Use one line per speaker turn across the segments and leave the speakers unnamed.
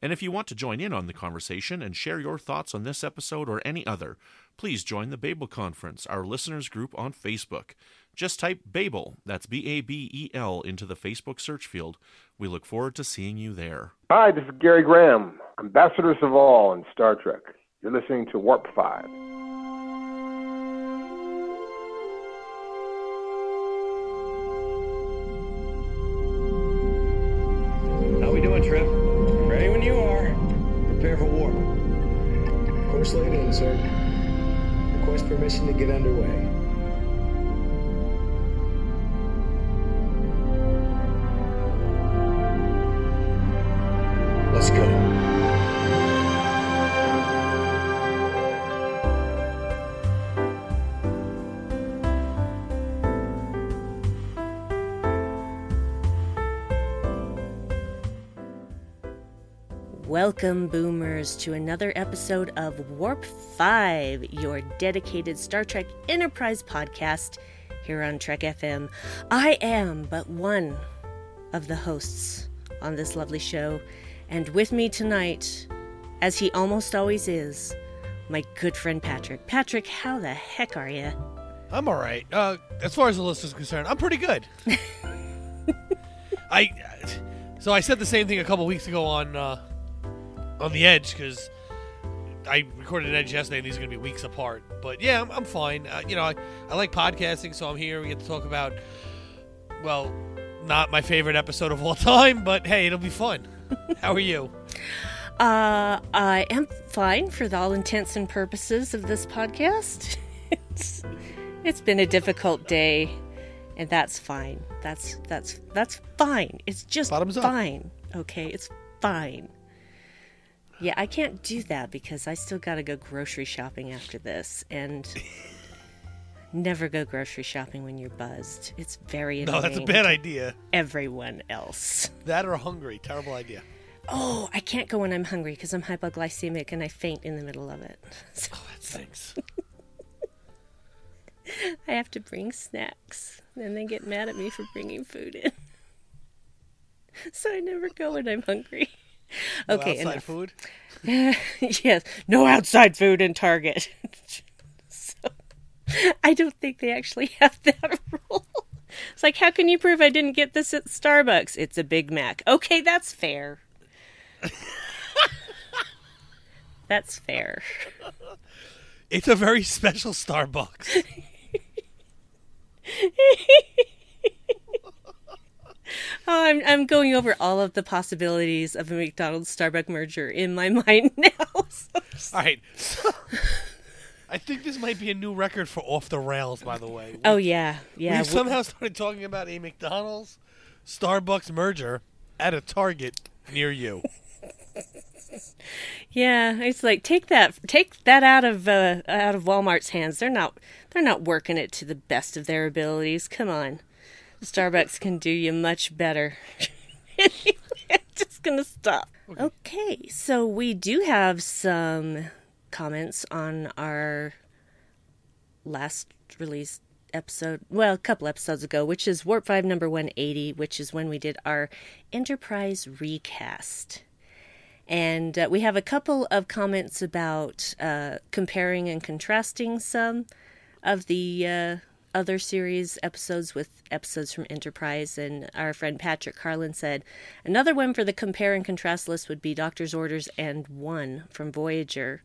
And if you want to join in on the conversation and share your thoughts on this episode or any other, please join the Babel Conference, our listeners group on Facebook. Just type Babel, that's B A B E L, into the Facebook search field. We look forward to seeing you there.
Hi, this is Gary Graham, Ambassador Soval in Star Trek. You're listening to Warp 5.
Course sir. Request permission to get underway.
Welcome, boomers, to another episode of Warp 5, your dedicated Star Trek Enterprise podcast here on Trek FM. I am but one of the hosts on this lovely show, and with me tonight, as he almost always is, my good friend Patrick. Patrick, how the heck are you?
I'm all right. Uh, as far as the list is concerned, I'm pretty good. I so I said the same thing a couple weeks ago on uh, on the Edge because I recorded an Edge yesterday, and these are going to be weeks apart. But yeah, I'm, I'm fine. Uh, you know, I, I like podcasting, so I'm here. We get to talk about well, not my favorite episode of all time, but hey, it'll be fun. How are you?
Uh, I am fine for all intents and purposes of this podcast. it's, it's been a difficult day, and that's fine. That's that's that's fine. It's just
Bottoms up.
fine. Okay, it's fine. Yeah, I can't do that because I still got to go grocery shopping after this, and never go grocery shopping when you're buzzed. It's very
No, that's a bad idea.
Everyone else.
That or hungry, terrible idea.
Oh, I can't go when I'm hungry because I'm hypoglycemic and I faint in the middle of it. So
Oh, that stinks.
I have to bring snacks. And they get mad at me for bringing food in. So I never go when I'm hungry.
No
Okay,
outside
enough.
food.
yes, no outside food in Target. so, I don't think they actually have that rule. It's like, how can you prove I didn't get this at Starbucks? It's a Big Mac. Okay, that's fair. that's fair.
It's a very special Starbucks.
Oh, I'm I'm going over all of the possibilities of a McDonald's Starbucks merger in my mind now. So-
All right. I think this might be a new record for off the rails. By the way.
oh yeah, yeah.
we somehow started talking about a McDonald's Starbucks merger at a Target near you.
Yeah, it's like take that take that out of uh, out of Walmart's hands. They're not they're not working it to the best of their abilities. Come on, Starbucks can do you much better. Just gonna stop. Okay, so we do have some comments on our last released episode. Well, a couple episodes ago, which is Warp Five number one eighty, which is when we did our Enterprise recast. And uh, we have a couple of comments about uh, comparing and contrasting some of the uh, other series episodes with episodes from Enterprise. And our friend Patrick Carlin said another one for the compare and contrast list would be Doctor's Orders and One from Voyager.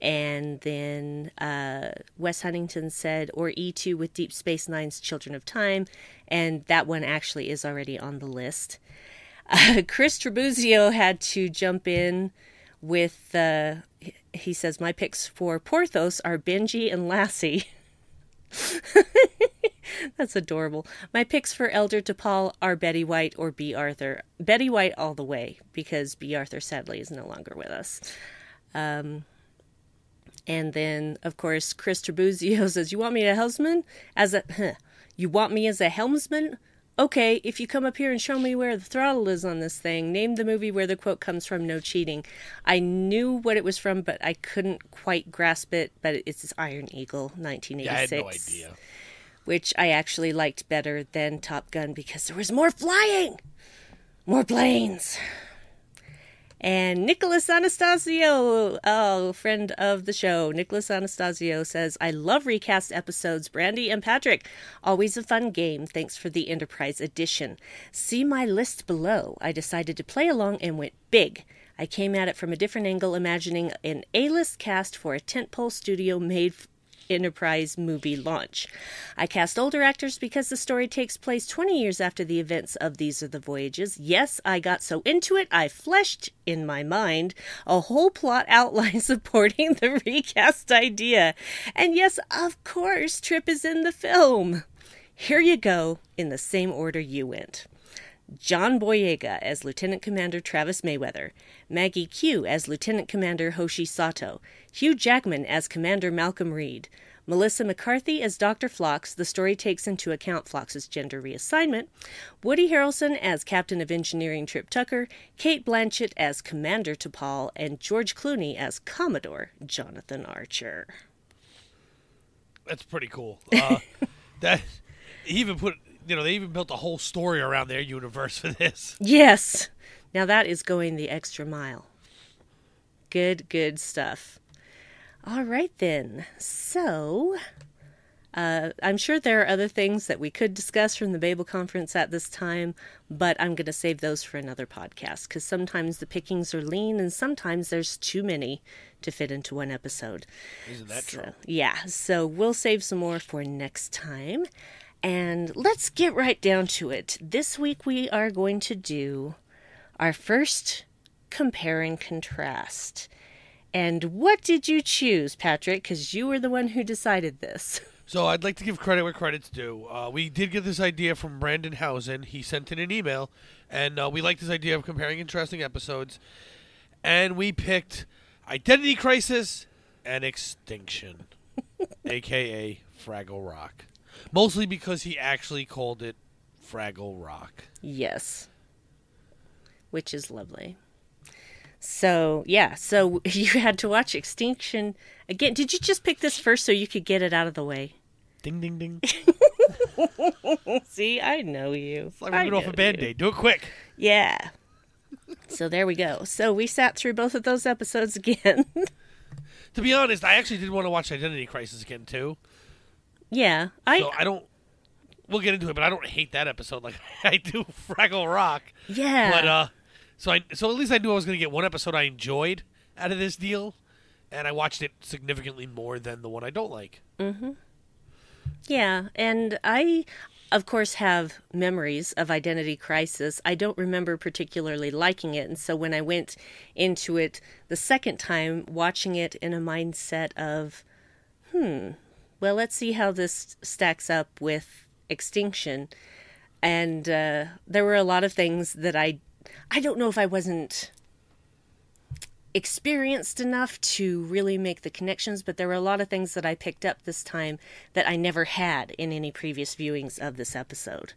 And then uh, Wes Huntington said, or E2 with Deep Space Nine's Children of Time. And that one actually is already on the list. Uh, Chris Tribuzio had to jump in with, uh, he says, my picks for Porthos are Benji and Lassie. That's adorable. My picks for Elder T'Pol are Betty White or Bea Arthur. Betty White all the way, because Bea Arthur sadly is no longer with us. Um, and then, of course, Chris Tribuzio says, You want me a helmsman? As a. Huh, you want me as a helmsman? Okay, if you come up here and show me where the throttle is on this thing, name the movie where the quote comes from, no cheating. I knew what it was from, but I couldn't quite grasp it. But it's this Iron Eagle, 1986.
Yeah, I had no idea.
Which I actually liked better than Top Gun because there was more flying, more planes. And Nicholas Anastasio, oh, friend of the show, Nicholas Anastasio says, I love recast episodes, Brandi and Patrick. Always a fun game. Thanks for the Enterprise edition. See my list below. I decided to play along and went big. I came at it from a different angle, imagining an A list cast for a tentpole studio made Enterprise movie launch. I cast older actors because the story takes place 20 years after the events of These Are the Voyages. Yes, I got so into it, I fleshed in my mind a whole plot outline supporting the recast idea. And yes, of course, Trip is in the film. Here you go, in the same order you went. John Boyega as Lieutenant Commander Travis Mayweather, Maggie Q as Lieutenant Commander Hoshi Sato, Hugh Jackman as Commander Malcolm Reed, Melissa McCarthy as Dr. Phlox, the story takes into account Phlox's gender reassignment, Woody Harrelson as Captain of Engineering Trip Tucker, Cate Blanchett as Commander T'Pol, and George Clooney as Commodore Jonathan Archer.
That's pretty cool. Uh, that he even put, you know, they even built a whole story around their universe for this.
Yes! Now that is going the extra mile. Good, good stuff. All right, then. So, uh, I'm sure there are other things that we could discuss from the Babel conference at this time, but I'm going to save those for another podcast because sometimes the pickings are lean and sometimes there's too many to fit into one episode.
Isn't that
So,
true?
yeah, so we'll save some more for next time. And let's get right down to it. This week we are going to do our first compare and contrast. And what did you choose, Patrick? Because you were the one who decided this.
So I'd like to give credit where credit's due. Uh, we did get this idea from Brandon Housen. He sent in an email, and uh, we liked this idea of comparing interesting episodes. And we picked Identity Crisis and Extinction, aka Fraggle Rock. Mostly because he actually called it Fraggle Rock.
Yes. Which is lovely. So, yeah, so you had to watch Extinction again. Did you just pick this first so you could get it out of the way?
Ding ding ding.
See, I know you.
It's like ripping off a band aid. Do it quick.
Yeah. So there we go. So we sat through both of those episodes again.
To be honest, I actually did want to watch Identity Crisis again too.
Yeah, I
So I don't. We'll get into it, but I don't hate that episode like I do Fraggle Rock.
yeah.
But uh, so I so at least I knew I was going to get one episode I enjoyed out of this deal, and I watched it significantly more than the one I don't like. Mm-hmm.
Yeah, and I, of course, have memories of Identity Crisis. I don't remember particularly liking it, and so when I went into it the second time, watching it in a mindset of, hmm, well, let's see how this stacks up with Extinction. And uh, there were a lot of things that I, I don't know if I wasn't experienced enough to really make the connections, but there were a lot of things that I picked up this time that I never had in any previous viewings of this episode.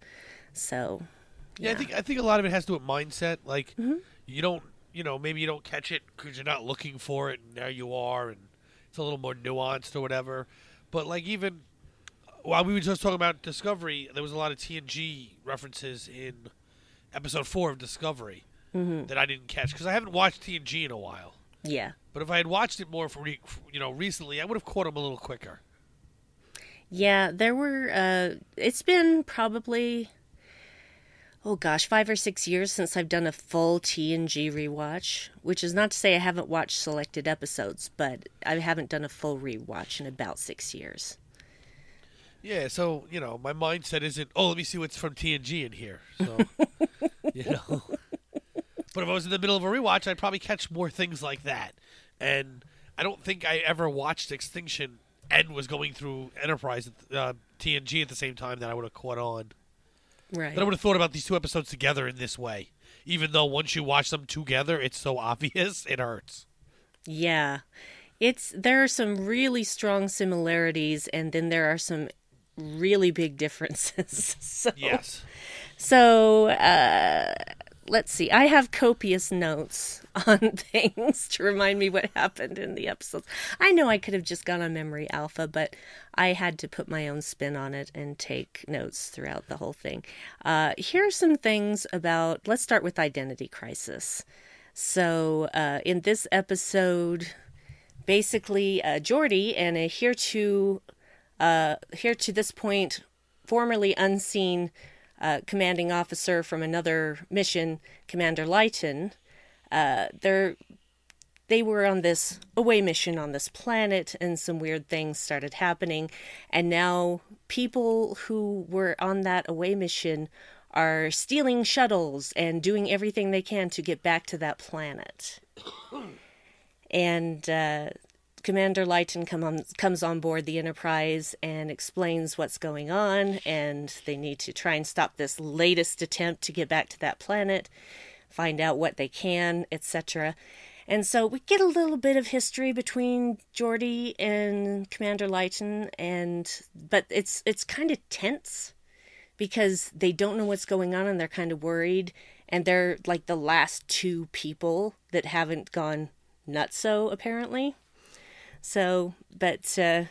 So,
Yeah, I think I think a lot of it has to do with mindset. Like you don't, you know, maybe you don't catch it because you're not looking for it, and now you are, and it's a little more nuanced or whatever. But like even while we were just talking about Discovery, there was a lot of TNG references in episode four of Discovery that I didn't catch because I haven't watched TNG in a while.
yeah.
But if I had watched it more for re- you know recently, I would have caught them a little quicker.
Yeah, there were, uh, it's been probably, oh gosh, five or six years since I've done a full TNG rewatch, which is not to say I haven't watched selected episodes, but I haven't done a full rewatch in about six years.
Yeah, so you know, my mindset isn't. Oh, let me see what's from TNG in here. So, you know. But if I was in the middle of a rewatch, I'd probably catch more things like that. And I don't think I ever watched Extinction and was going through Enterprise, uh, TNG at the same time, that I would have caught on.
Right.
That I would have thought about these two episodes together in this way. Even though once you watch them together, it's so obvious, it hurts.
Yeah. It's there are some really strong similarities and then there are some really big differences. so
Yes.
so uh let's see. I have copious notes on things to remind me what happened in the episodes. I know I could have just gone on memory alpha, but I had to put my own spin on it and take notes throughout the whole thing. Uh here are some things about let's start with identity crisis. So, uh, in this episode, basically, uh, Geordi and a here to, uh, here to this point, formerly unseen commanding officer from another mission, Commander Leijten, uh, they're they were on this away mission on this planet and some weird things started happening. And now people who were on that away mission are stealing shuttles and doing everything they can to get back to that planet. And uh, commander Leijten come on, comes on board the enterprise and explains what's going on and they need to try and stop this latest attempt to get back to that planet find out what they can, etc. And so we get a little bit of history between Geordi and Commander Leijten, and but it's it's kind of tense because they don't know what's going on and they're kind of worried, and they're like the last two people that haven't gone nutso apparently. So, but uh,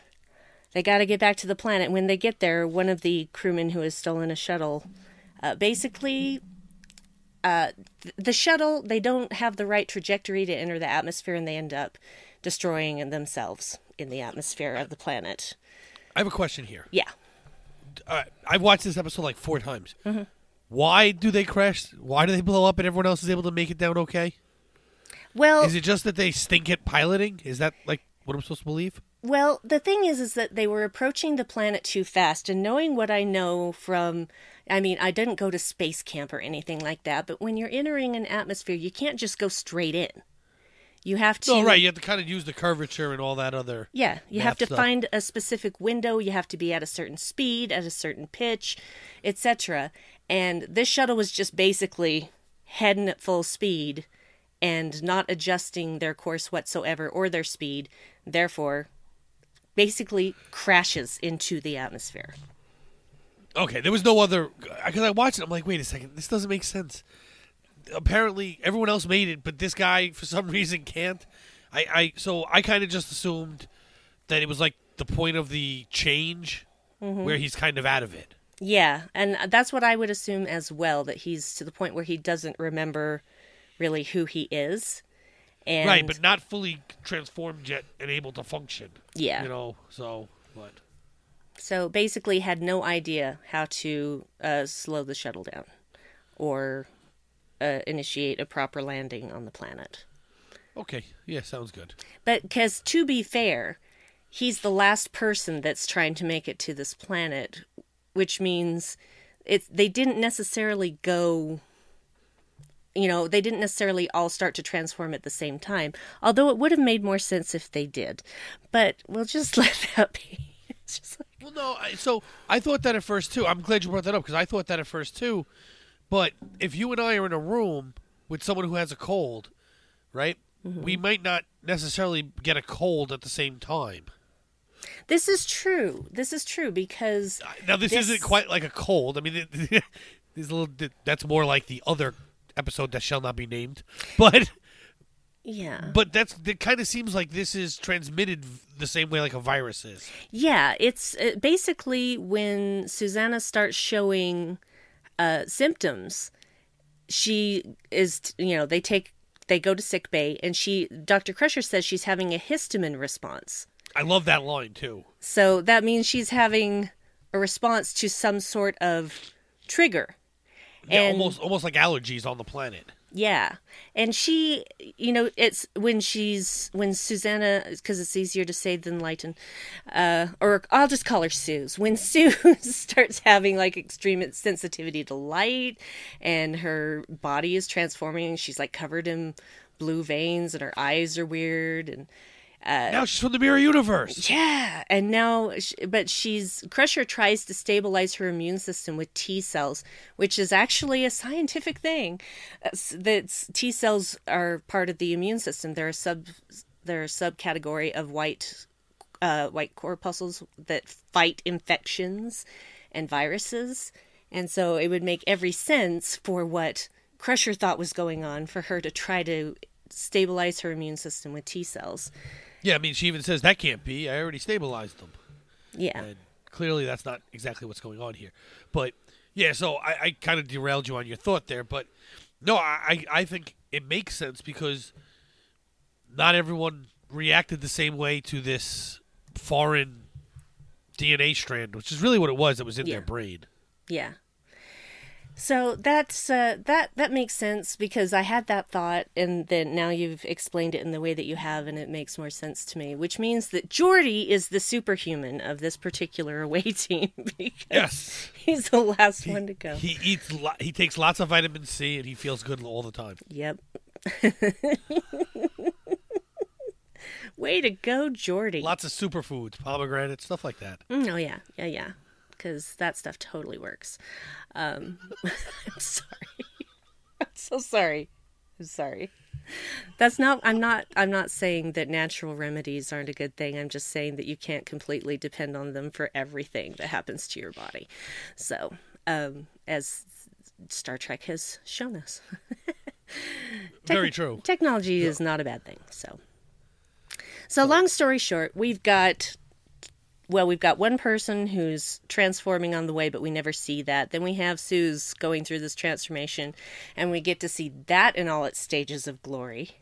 they got to get back to the planet. When they get there, one of the crewmen who has stolen a shuttle uh, basically uh, th- the shuttle they don't have the right trajectory to enter the atmosphere and they end up destroying themselves in the atmosphere of the planet
I have a question here.
yeah
Uh, I've watched this episode like four times. Why do they crash? Why do they blow up and everyone else is able to make it down okay?
well
Is it just that they stink at piloting? Is that like what am I'm supposed to believe?
Well, the thing is, is that they were approaching the planet too fast, and knowing what I know from, I mean, I didn't go to space camp or anything like that, but when you're entering an atmosphere, you can't just go straight in. You have to.
Oh, right. You have to kind of use the curvature and all that other.
Yeah, you have to
stuff.
find a specific window. You have to be at a certain speed, at a certain pitch, etc. And this shuttle was just basically heading at full speed and not adjusting their course whatsoever or their speed. Therefore, basically crashes into the atmosphere.
Okay, there was no other because I watched it. I'm like, wait a second, this doesn't make sense. Apparently, everyone else made it, but this guy for some reason can't. I, I so I kind of just assumed that it was like the point of the change mm-hmm. where he's kind of out of it.
Yeah, and that's what I would assume as well that he's to the point where he doesn't remember really who he is. And
right, but not fully transformed yet and able to function.
Yeah.
you know. So, but
So basically, had no idea how to uh, slow the shuttle down or uh, initiate a proper landing on the planet.
okay, yeah, sounds good.
But because to be fair, he's the last person that's trying to make it to this planet, which means it's they didn't necessarily go. You know, they didn't necessarily all start to transform at the same time. Although it would have made more sense if they did. But we'll just let that be. Like,
Well, no. I, so I thought that at first too. I'm glad you brought that up because I thought that at first too. But if you and I are in a room with someone who has a cold, right? We mm-hmm. might not necessarily get a cold at the same time.
this is true. This is true because
Now this,
This-
isn't quite like a cold. I mean, this a little. That's more like the other episode that shall not be named. But
yeah.
but that's it. Kind of seems like this is transmitted the same way like a virus is.
Yeah, it's uh, basically when Susanna starts showing uh, symptoms, she is, you know, they take, they go to sick bay, and she, Dr. Crusher says she's having a histamine response.
I love that line too.
So that means she's having a response to some sort of trigger.
Yeah,
And-
almost almost like allergies on the planet.
Yeah. And she, you know, it's when she's, when Susanna, because it's easier to say than Leijten, uh, or I'll just call her Suze. When Sue starts having like extreme sensitivity to light and her body is transforming, she's like covered in blue veins and her eyes are weird. And
now she's from the mirror universe.
Yeah, and now, sh- but she's Crusher tries to stabilize her immune system with T cells, which is actually a scientific thing. Uh, That T cells are part of the immune system. They're a sub, they're a subcategory of white, uh, white corpuscles that fight infections and viruses, and so it would make every sense for what Crusher thought was going on for her to try to stabilize her immune system with T cells.
Yeah, I mean, she even says that can't be. I already stabilized them.
Yeah.
And clearly, that's not exactly what's going on here. But yeah, so I, I kind of derailed you on your thought there. But no, I, I think it makes sense because not everyone reacted the same way to this foreign DNA strand, which is really what it was that was in
Yeah.
their brain.
Yeah. So that's uh, that that makes sense because I had that thought, and then now you've explained it in the way that you have, and it makes more sense to me. Which means that Geordi is the superhuman of this particular away team because
Yes.
he's the last one to go.
He eats. Lo- he takes lots of vitamin C, and he feels good all the time.
Yep. Way to go, Geordi.
Lots of superfoods, pomegranate, stuff like that.
Mm, Oh yeah, yeah, yeah. Because that stuff totally works. Um, I'm sorry. I'm so sorry. I'm sorry. That's not. I'm not. I'm not saying that natural remedies aren't a good thing. I'm just saying that you can't completely depend on them for everything that happens to your body. So, um, as Star Trek has shown us,
Very true.
technology is not a bad thing. So, so long story short, we've got well, we've got one person who's transforming on the way, but we never see that. Then we have Sue's going through this transformation, and we get to see that in all its stages of glory.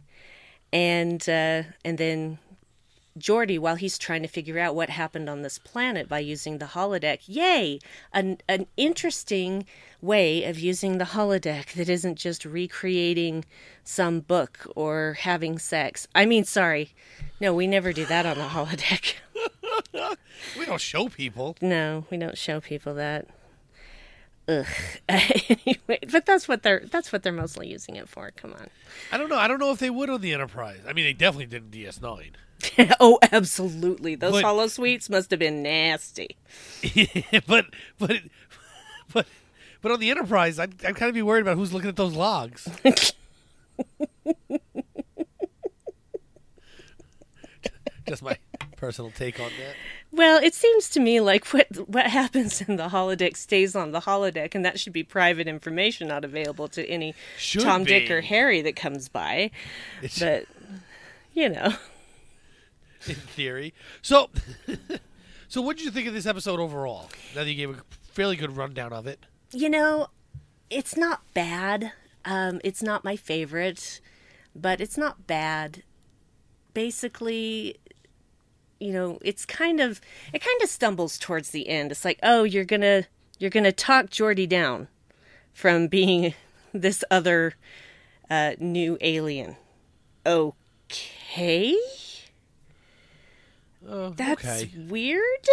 And uh, and then Geordi, while he's trying to figure out what happened on this planet by using the holodeck, yay! An an interesting way of using the holodeck that isn't just recreating some book or having sex. I mean, sorry, no, we never do that on the holodeck.
We don't show people.
No, we don't show people that. Ugh. anyway, but that's what they're that's what they're mostly using it for. Come on.
I don't know. I don't know if they would on the Enterprise. I mean, they definitely did DS9.
oh, absolutely. Those
But-
holosuites must have been nasty.
but but but but on the Enterprise, I'd, I'd kind of be worried about who's looking at those logs. Just my personal take on that.
Well, it seems to me like what what happens in the holodeck stays on the holodeck, and that should be private information, not available to any
Should
Tom, Dick, or. Harry that comes by.
It's
But you know,
in theory. So, so what did you think of this episode overall? Now that you gave a fairly good rundown of it.
you know, it's not bad. Um, it's not my favorite, but it's not bad. Basically, you know, it's kind of it kind of stumbles towards the end. It's like, oh, you're gonna you're gonna talk Geordi down from being this other uh, new alien. Okay,
Uh,
that's
okay.
weird.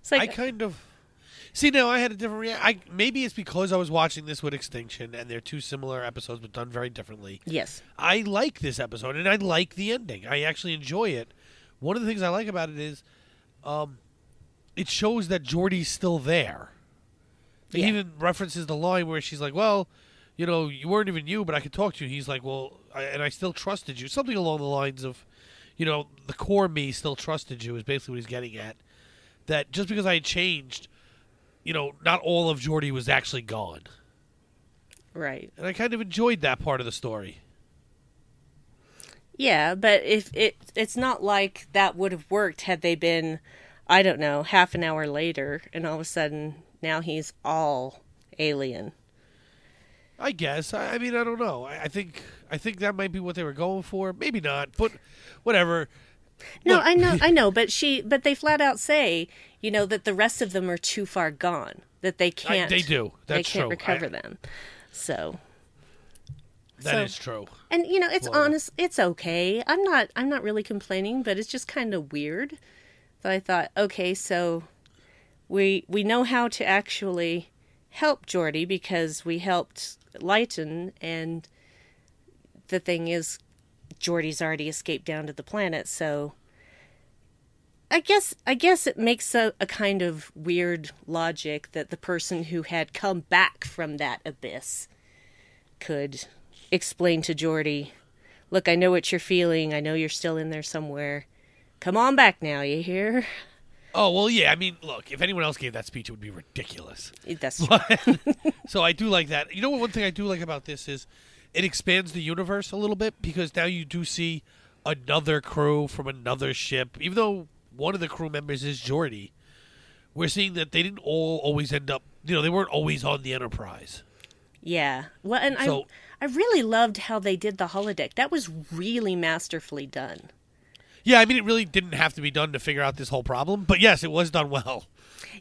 it's like
I kind of see No, I had a different reaction. I maybe it's because I was watching this with Extinction, and they're two similar episodes but done very differently.
yes,
I like this episode, and I like the ending. I actually enjoy it. One of the things I like about it is, um, it shows that Geordi's still there. He
Yeah.
even references the line where she's like, "Well, you know, you weren't even you, but I could talk to you." He's like, "Well, I, and I still trusted you." Something along the lines of, you know, the core me still trusted you is basically what he's getting at. That just because I had changed, you know, not all of Geordi was actually gone,
right.
and I kind of enjoyed that part of the story.
Yeah, but if it it's not like that would have worked had they been I don't know, half an hour later and all of a sudden now he's all alien.
I guess. I, I mean, I don't know. I, I think I think that might be what they were going for. Maybe not, but whatever.
No,
Look-
I know I know, but she but they flat out say, you know, that the rest of them are too far gone. That they can't
they do.
they can't
true.
recover
I-
them. So
That is
So-
true.
And you know, it's
Well-
honest. It's okay. I'm not. I'm not really complaining, but it's just kind of weird. So I thought, okay, so we we know how to actually help Geordi because we helped Leijten, and the thing is, Geordi's already escaped down to the planet, so I guess I guess it makes a, a kind of weird logic that the person who had come back from that abyss could explain to Geordi, "Look, I know what you're feeling. I know you're still in there somewhere. Come on back now, you hear?"
Oh well, yeah. I mean, look, if anyone else gave that speech, it would be ridiculous.
That's true.
so I do like that. You know what? One thing I do like about this is it expands the universe a little bit because now you do see another crew from another ship. Even though one of the crew members is Geordi, we're seeing that they didn't all always end up. You know, they weren't always on the Enterprise.
Yeah. Well, and
So-
I I really loved how they did the holodeck. That was really masterfully done.
Yeah, I mean, it really didn't have to be done to figure out this whole problem, but yes, it was done well.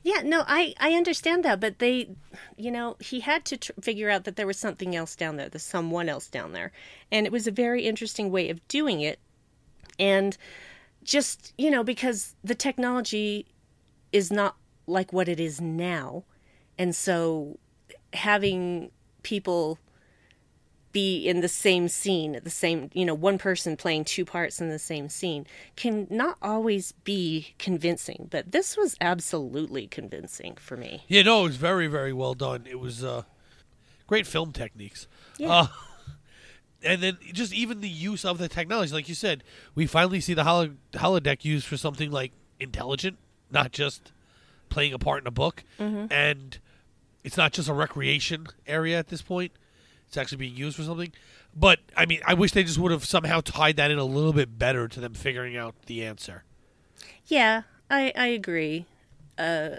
Yeah, no, I I understand that, but they, you know, he had to tr- figure out that there was something else down there, there's someone else down there, and it was a very interesting way of doing it, and just you know because the technology is not like what it is now, and so having people be in the same scene at the same you know one person playing two parts in the same scene can not always be convincing but this was absolutely convincing for me
Yeah, no, it was very, very well done. It was uh, great film techniques.
Yeah.
Uh, and then just even the use of the technology, like you said, we finally see the holo- holodeck used for something like intelligent, not just playing a part in a book. And it's not just a recreation area at this point; it's actually being used for something. But I mean, I wish they just would have somehow tied that in a little bit better to them figuring out the answer.
yeah i i agree uh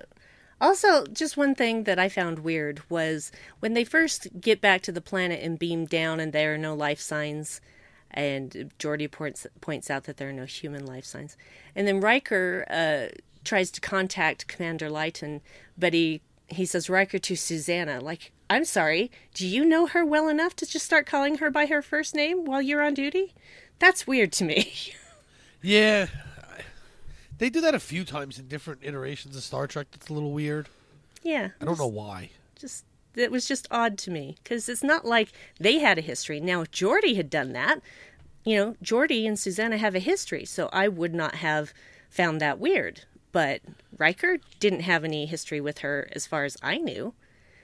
also just one thing that i found weird was when they first get back to the planet and beam down and there are no life signs and Geordi points points out that there are no human life signs. And then Riker uh, tries to contact Commander Leijten, but he he says Riker to Susanna, like, "I'm sorry, do you know her well enough to just start calling her by her first name while you're on duty?" That's weird to me.
Yeah, they do that a few times in different iterations of Star Trek. That's a little weird.
yeah,
I don't know why.
just it was just odd to me because it's not like they had a history. Now, if Geordi had done that, you know, Geordi and Susanna have a history, so I would not have found that weird. But Riker didn't have any history with her, as far as I knew,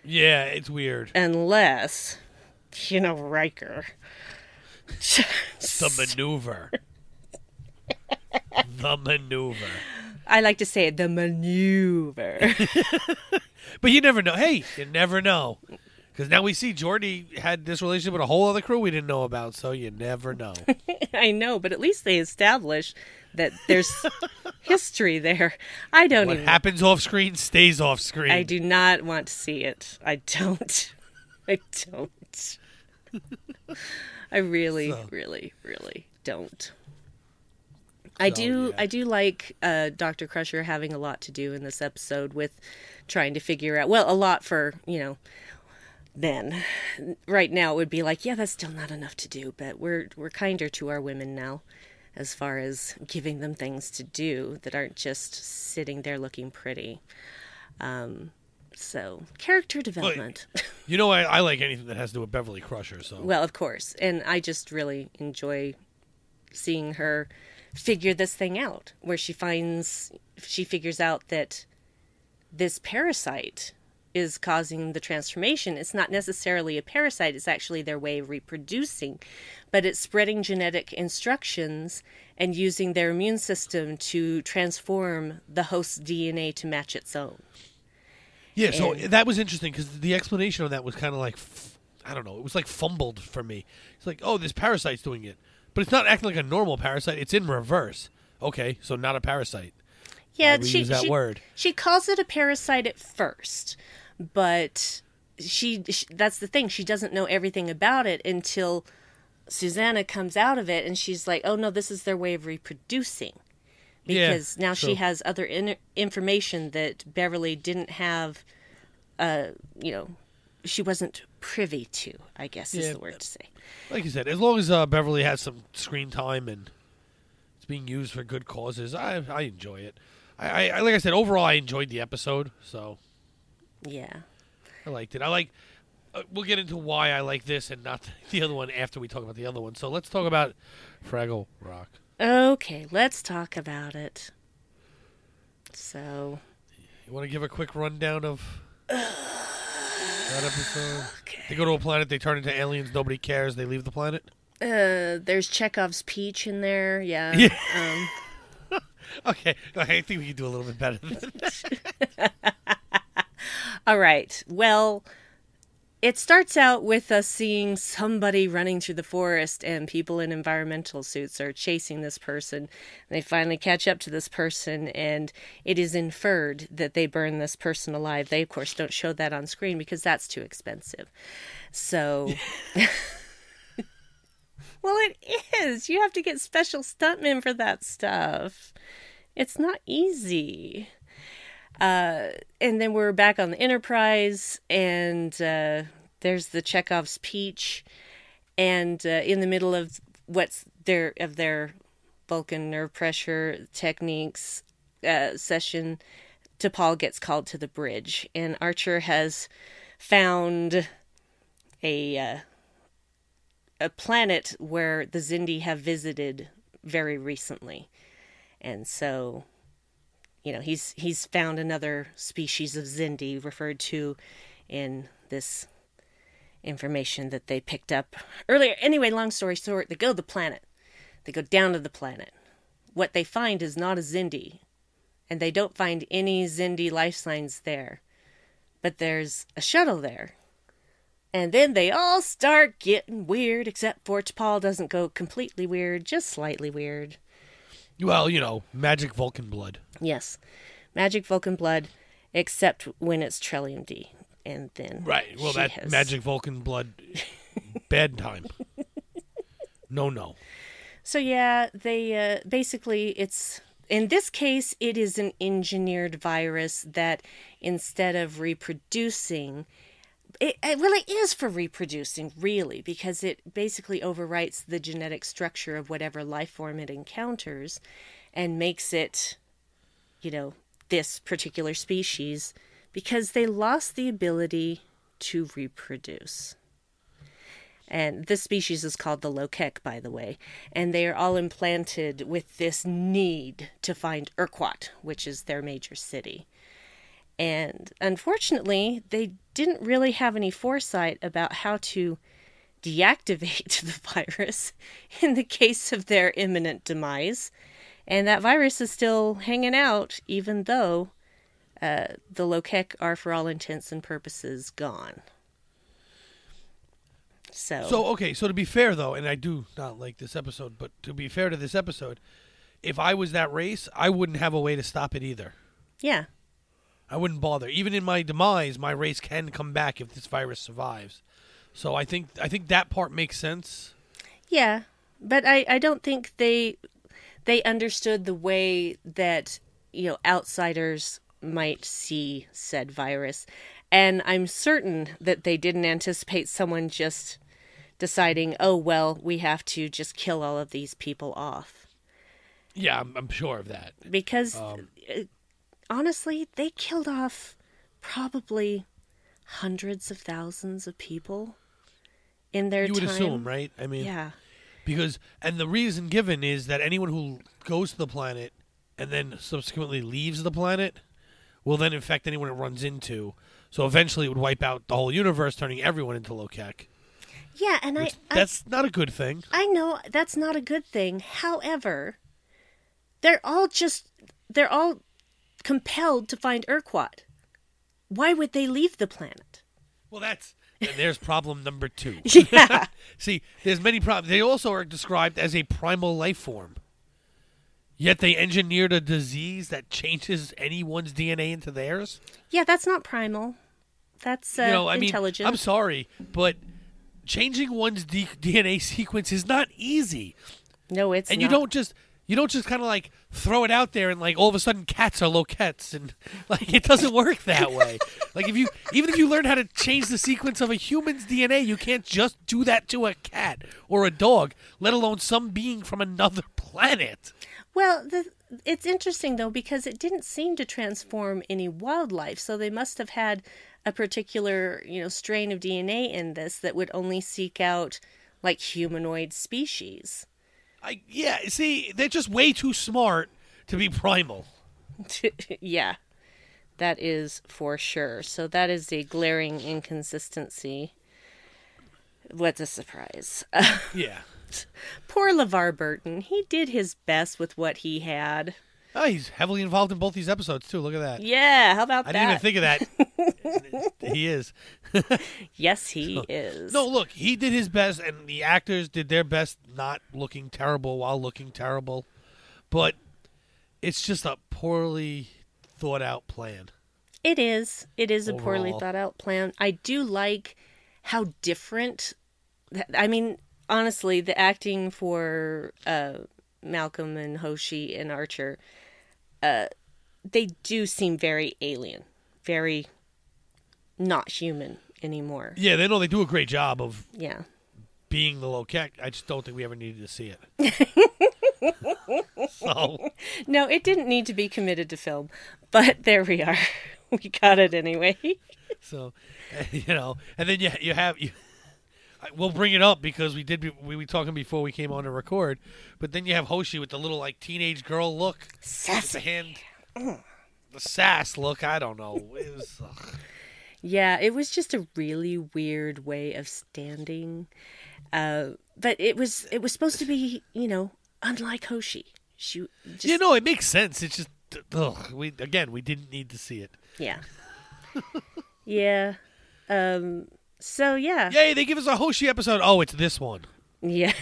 Yeah, it's weird.
unless, you know, Riker.
The maneuver. the maneuver.
I like to say it, the maneuver.
But you never know. Hey, you never know. Because now we see Geordi had this relationship with a whole other crew we didn't know about, so you never know.
I know, but at least they establish that there's history there. I don't even
what
even.
happens off screen stays off screen.
I do not want to see it. I don't. I don't. I really,
So-
really, really don't. I do.
yeah.
I do like uh, Doctor Crusher having a lot to do in this episode with trying to figure out. Well, a lot for you know. Ben, right now it would be like, yeah, that's still not enough to do, but we're we're kinder to our women now, as far as giving them things to do that aren't just sitting there looking pretty. Um, so character development.
You know, I, I like anything that has to do with Beverly Crusher, so.
well, of course, and I just really enjoy seeing her figure this thing out, where she finds she figures out that this parasite is causing the transformation. It's not necessarily a parasite, it's actually their way of reproducing, but it's spreading genetic instructions and using their immune system to transform the host's DNA to match its own.
Yeah, so
And-
that was interesting because the explanation on that was kind of like, f- I don't know, it was like fumbled for me. It's like, oh, this parasite's doing it, but it's not acting like a normal parasite. It's in reverse. Okay, so not a parasite.
Yeah, she
use that
she,
word?
she calls it a parasite at first, but she, she that's the thing. She doesn't know everything about it until Susanna comes out of it, and she's like, "Oh no, this is their way of reproducing."
Yeah,
Because now she has other in- information that Beverly didn't have. Uh, you know, she wasn't privy to. I guess is the word to say.
Like you said, as long as uh, Beverly has some screen time and it's being used for good causes, I I enjoy it. I, I like I said, overall, I enjoyed the episode, so
Yeah.
I liked it. I like uh, we'll get into why I like this and not the other one after we talk about the other one. So let's talk about Fraggle Rock.
Okay, let's talk about it. So,
You want to give a quick rundown of that episode? They go to a planet, they turn into aliens, nobody cares, they leave the planet.
uh, there's Chekhov's peach in there. Yeah.
Yeah.
Um,
Okay, I think we can do a little bit better than that.
all right. Well, it starts out with us seeing somebody running through the forest, and people in environmental suits are chasing this person. They finally catch up to this person, and it is inferred that they burn this person alive. They, of course, don't show that on screen because that's too expensive. So. well, it is. You have to get special stuntmen for that stuff. It's not easy. Uh, and then we're back on the Enterprise, and uh, there's the Chekhov's Peach, and uh, in the middle of what's their of their Vulcan nerve pressure techniques uh, session, T'Pol gets called to the bridge, and Archer has found a uh, a planet where the Xindi have visited very recently, and so you know he's he's found another species of Xindi referred to in this information that they picked up earlier. Anyway, long story short, they go to the planet. They go down to the planet. What they find is not a Xindi, and they don't find any Xindi life signs there. But there's a shuttle there. And then they all start getting weird, except for T'Pol doesn't go completely weird, just slightly weird.
Well, you know, magic Vulcan blood.
Yes. Magic Vulcan blood, except when it's Trellium D. And then.
Right. Well, that
has-
magic Vulcan blood, bad time. No, no.
So, yeah, they uh, basically, it's. In this case, it is an engineered virus that instead of reproducing, it, it it is for reproducing, really, because it basically overwrites the genetic structure of whatever life form it encounters and makes it, you know, this particular species because they lost the ability to reproduce. And this species is called the Loque'eque, by the way. And they are all implanted with this need to find Urquat, which is their major city. And unfortunately, they didn't really have any foresight about how to deactivate the virus in the case of their imminent demise. And that virus is still hanging out, even though uh, the Loque'eque are, for all intents and purposes, gone. So,
So okay, so to be fair though, and I do not like this episode, but to be fair to this episode, if I was that race, I wouldn't have a way to stop it either.
yeah,
I wouldn't bother. Even in my demise, my race can come back if this virus survives. So I think I think that part makes sense.
Yeah, but I, I don't think they they understood the way that you know outsiders might see said virus, and I'm certain that they didn't anticipate someone just deciding, oh well, we have to just kill all of these people off
Yeah, I'm, I'm sure of that.
because uh, honestly, they killed off probably hundreds of thousands of people in their
You would
time.
assume, right? I mean,
Yeah.
because and the reason given is that anyone who goes to the planet and then subsequently leaves the planet will then infect anyone it runs into. So eventually, it would wipe out the whole universe, turning everyone into Loque'eque.
Yeah, and I,
Which,
I
that's not a good thing.
I know that's not a good thing. However, they're all just they're all compelled to find Urquat. Why would they leave the planet?
Well, that's and there's problem number two.
Yeah.
See, there's many problems. They also are described as a primal life form. Yet they engineered a disease that changes anyone's DNA into theirs.
yeah, that's not primal. That's uh,
you know, I
intelligent.
mean, I'm sorry, but changing one's D- DNA sequence is not easy,
no, it's
and
not.
you don't just you don't just kind of like throw it out there and like all of a sudden cats are loquets and like it doesn't work that way. like if you even if you learn how to change the sequence of a human's DNA, you can't just do that to a cat or a dog, let alone some being from another planet.
Well, the, it's interesting though because it didn't seem to transform any wildlife, so they must have had a particular, you know, strain of DNA in this that would only seek out like humanoid species.
I yeah. See, they're just way too smart to be primal.
yeah. That is for sure. So that is a glaring inconsistency. What a surprise?
Yeah.
Poor LeVar Burton. He did his best with what he had.
Oh, he's heavily involved in both these episodes too. Look at that.
Yeah, how about
I
that?
I didn't even think of that. he is.
yes, he is.
No, look, he did his best, and the actors did their best, not looking terrible while looking terrible. But it's just a poorly thought out plan.
It is. It is a poorly thought out plan. I do like how different. I mean, honestly, the acting for uh, Malcolm and Hoshi and Archer, uh, they do seem very alien, very not human anymore.
Yeah, they know they do a great job of
Yeah.
being the low cat. I just don't think we ever needed to see it. so
No, it didn't need to be committed to film, but there we are. We got it anyway.
So, you know, and then you you have you. We'll bring it up because we did be, we were talking before we came on to record, but then you have Hoshi with the little like teenage girl look, with the
Sassy.
hand, the sass look. I don't know. It was.
Yeah, it was just a really weird way of standing. Uh, but it was it was supposed to be, you know, unlike Hoshi. She just
you know it makes sense. It's just ugh, we again we didn't need to see it.
yeah. yeah. Um so yeah.
Yay! They give us a Hoshi episode. Oh, it's this one.
Yeah.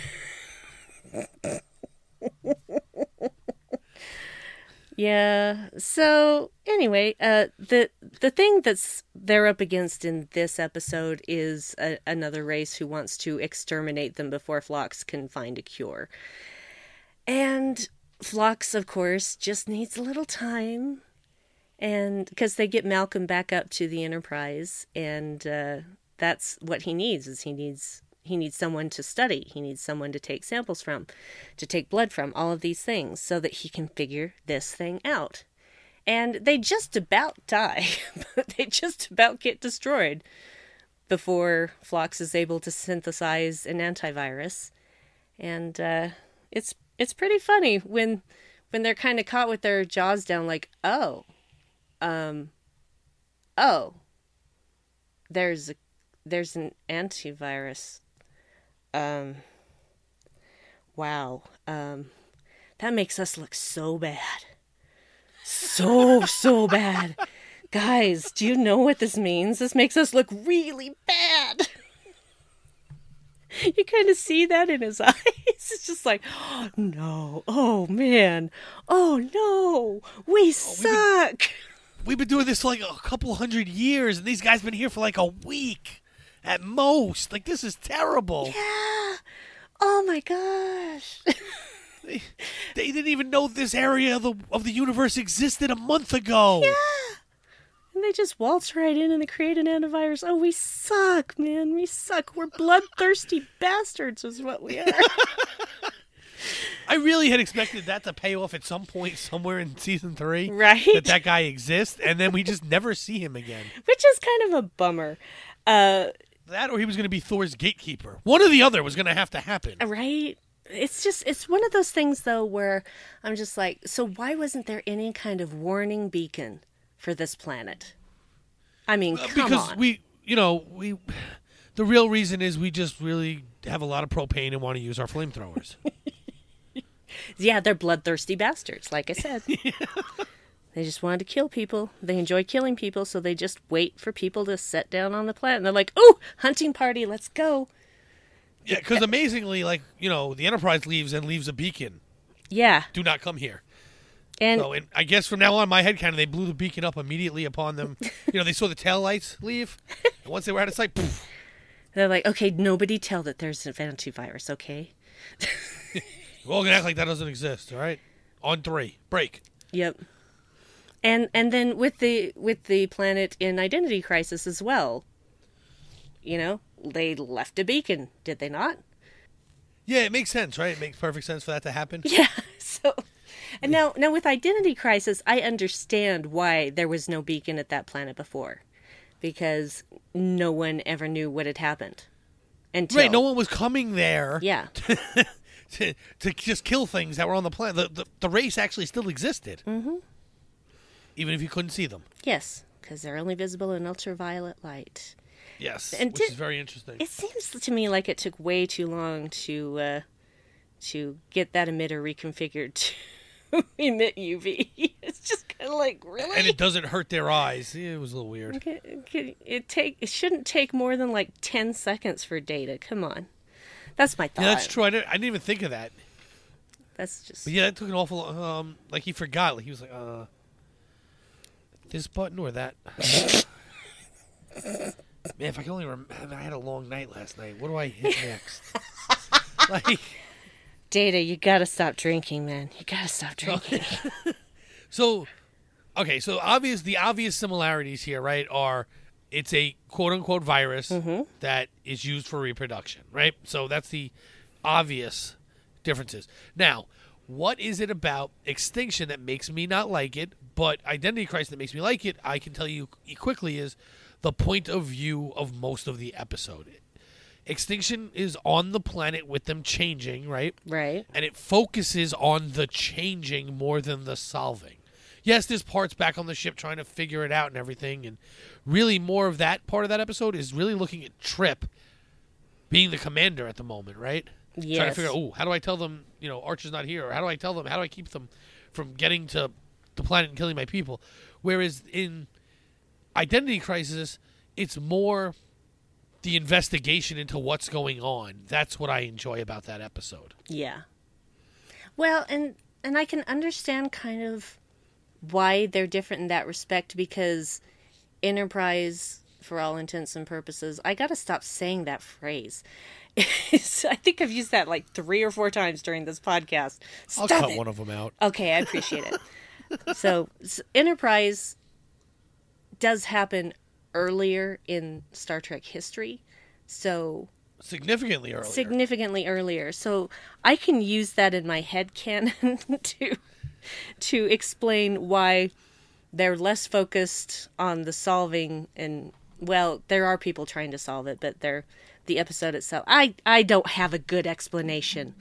yeah. So anyway, uh, the the thing that's they're up against in this episode is a, another race who wants to exterminate them before Phlox can find a cure, and Phlox, of course, just needs a little time, and because they get Malcolm back up to the Enterprise, and uh, that's what he needs is he needs he needs someone to study. He needs someone to take samples from to take blood from all of these things so that he can figure this thing out. And they just about die but they just about get destroyed before Phlox is able to synthesize an antivirus. And uh, it's it's pretty funny when when they're kind of caught with their jaws down like oh um oh there's a there's an antivirus um wow um that makes us look so bad. So so bad. Guys do you know what this means? This makes us look really bad. You kind of see that in his eyes. It's just like oh, no. Oh man. Oh no. We suck.
We've been doing this for like a couple hundred years, and these guys been here for like a week at most. Like this is terrible.
yeah oh my gosh
They, they didn't even know this area of the of the universe existed a month ago. Yeah.
And they just waltz right in and they create an antivirus. Oh, we suck, man. We suck. We're bloodthirsty bastards, is what we are.
I really had expected that to pay off at some point somewhere in season three.
Right?
That that guy exists, and then we just never see him again.
Which is kind of a bummer. Uh,
That, or he was going to be Thor's gatekeeper. One or the other was going to have to happen.
right? It's just, it's one of those things, though, where I'm just like, so why wasn't there any kind of warning beacon for this planet? I mean, come
Uh, because
on.
we, you know, we. The real reason is we just really have a lot of propane and want to use our flamethrowers.
Yeah, they're bloodthirsty bastards, like I said. They just wanted to kill people. They enjoy killing people, so they just wait for people to set down on the planet. And they're like, "Ooh, hunting party, let's go!"
yeah, because amazingly, like you know, the Enterprise leaves and leaves a beacon.
Yeah,
Do not come here.
and
So, and I guess from now on, my head kind of they blew the beacon up immediately upon them. you know, they saw the tail lights leave, and once they were out of sight, poof,
they're like, "Okay, nobody tell that there's an antivirus, okay?"
we're all gonna act like that doesn't exist. All right, on three, break.
Yep. And and then with the with the planet in Identity Crisis as well. You know, they left a beacon, did they not?
Yeah, it makes sense, right? It makes perfect sense for that to happen.
Yeah. So, and now, now with Identity Crisis, I understand why there was no beacon at that planet before, because no one ever knew what had happened. Until
Right, no one was coming there
Yeah.
to, to just kill things that were on the planet. The, the, the race actually still existed. Mm-hmm. Even if you couldn't see them.
Yes, because they're only visible in ultraviolet light.
Yes.
And
which
did-
is very interesting.
It seems to me like it took way too long to uh, to get that emitter reconfigured to emit UV. It's just kind of like really.
and it doesn't hurt their eyes. Yeah, it was a little weird.
Okay, okay, it take it shouldn't take more than like ten seconds for data. Come on, that's my thought.
Yeah, that's true. I didn't, I didn't even think of that.
That's just
But yeah, it took an awful. Um, like he forgot. Like he was like, uh, this button or that. Man, if I can only remember, I had a long night last night. What do I hit next? like,
data. You gotta stop drinking, man. You gotta stop oh, drinking.
so, okay, so obvious. The obvious similarities here, right, are it's a quote unquote virus mm-hmm. that is used for reproduction, right? So that's the obvious differences. Now, what is it about extinction that makes me not like it, but identity crisis that makes me like it? I can tell you quickly is the point of view of most of the episode. Extinction is on the planet with them changing, right?
right?
and it focuses on the changing more than the solving. Yes, there's parts back on the ship trying to figure it out and everything, and really more of that part of that episode is really looking at Trip being the commander at the moment, right? Trying to figure out, oh, how do I tell them, you know, Archer's not here, or how do I tell them, how do I keep them from getting to the planet and killing my people? Whereas in Identity Crisis, it's more the investigation into what's going on. That's what I enjoy about that episode.
Yeah. Well, and and I can understand kind of why they're different in that respect because Enterprise, for all intents and purposes, I got to stop saying that phrase. I think I've used that like three or four times during this podcast.
I'll cut
it.
one of them out.
Okay, I appreciate it. so, Enterprise does happen earlier in Star Trek history. So,
Significantly earlier.
significantly earlier. So I can use that in my head canon to to explain why they're less focused on the solving and well, there are people trying to solve it, but they're the episode itself. I I don't have a good explanation.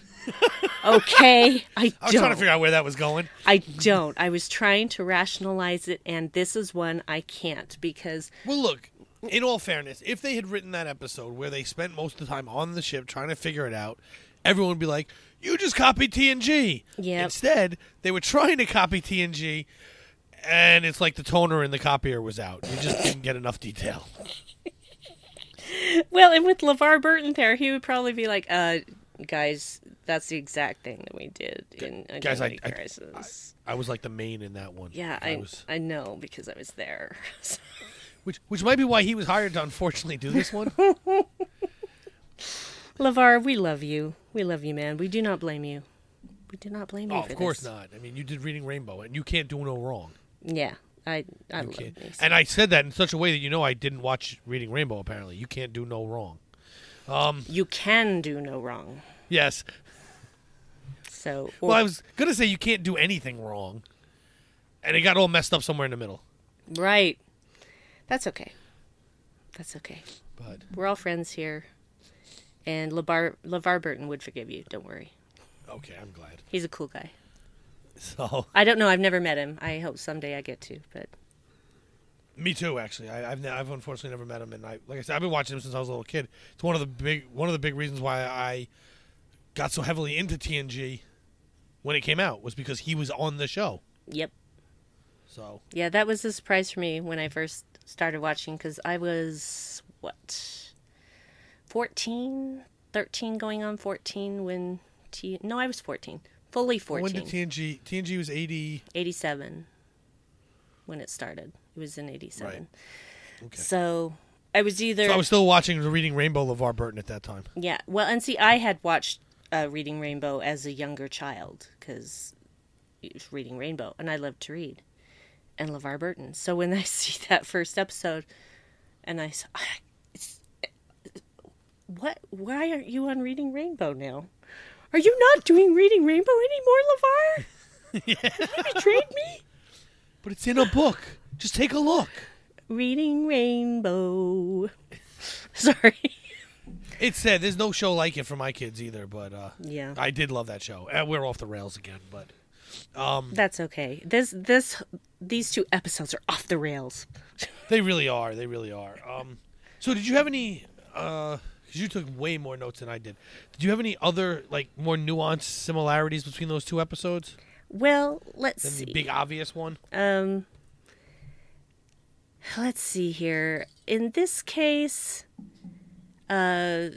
Okay, I
I was trying to figure out where that was going.
I don't. I was trying to rationalize it, and this is one I can't because
Well, look, in all fairness, if they had written that episode where they spent most of the time on the ship trying to figure it out, everyone would be like, "You just copied TNG."
Yep.
Instead, they were trying to copy TNG, and it's like the toner in the copier was out. You just didn't get enough detail.
Well, and with LeVar Burton there, he would probably be like, uh, guys, that's the exact thing that we did in
Guys, I-
Identity
I-
Crisis.
I was like the main in that one.
yeah,
I
I,
was,
I know because I was there.
which which might be why he was hired to unfortunately do this one.
LeVar, we love you. We love you, man. We do not blame you. We do not blame you
oh, of course
this.
not. I mean, you did Reading Rainbow, and you can't do no wrong.
Yeah, I, I love
can't.
these.
And I said that in such a way that you know I didn't watch Reading Rainbow. Apparently, you can't do no wrong.
Um, you can do no wrong.
Yes.
So,
Well, I was gonna say you can't do anything wrong, and it got all messed up somewhere in the middle.
right. That's okay. That's okay.
But
We're all friends here. And LeVar, LeVar Burton would forgive you. Don't worry.
okay, I'm glad.
He's a cool guy.
So
I don't know. I've never met him. I hope someday I get to. But
me too. Actually, I, I've ne- I've unfortunately never met him, and I like I said I've been watching him since I was a little kid. It's one of the big one of the big reasons why I got so heavily into TNG when it came out was because he was on the show.
yep.
So
Yeah, that was a surprise for me when I first started watching because I was, what, 14, 13 going on 14 when T. No, I was 14. Fully 14.
when did TNG? TNG was eighty.
87 when it started. It was in 87.
Right. Okay.
So I was either.
So I was still watching the Reading Rainbow LeVar Burton at that time.
Yeah, well, and see, I had watched uh, Reading Rainbow as a younger child because it was Reading Rainbow, and I loved to read, and LeVar Burton. So when I see that first episode, and I, s- I- it's, what? Why aren't you on Reading Rainbow now? Are you not doing Reading Rainbow anymore, LeVar? You betrayed me.
But it's in a book. Just take a look.
reading Rainbow. Sorry.
It's sad. There's no show like it for my kids either, but uh,
Yeah.
I did love that show. Uh, we're off the rails again, but um,
That's okay. This this these two episodes are off the rails.
they really are. They really are. Um, so did you have any? Because you took way more notes than I did. Did you have any other like more nuanced similarities between those two episodes
Well, let's
than
see.
the big obvious one?
Um, let's see here. In this case, uh,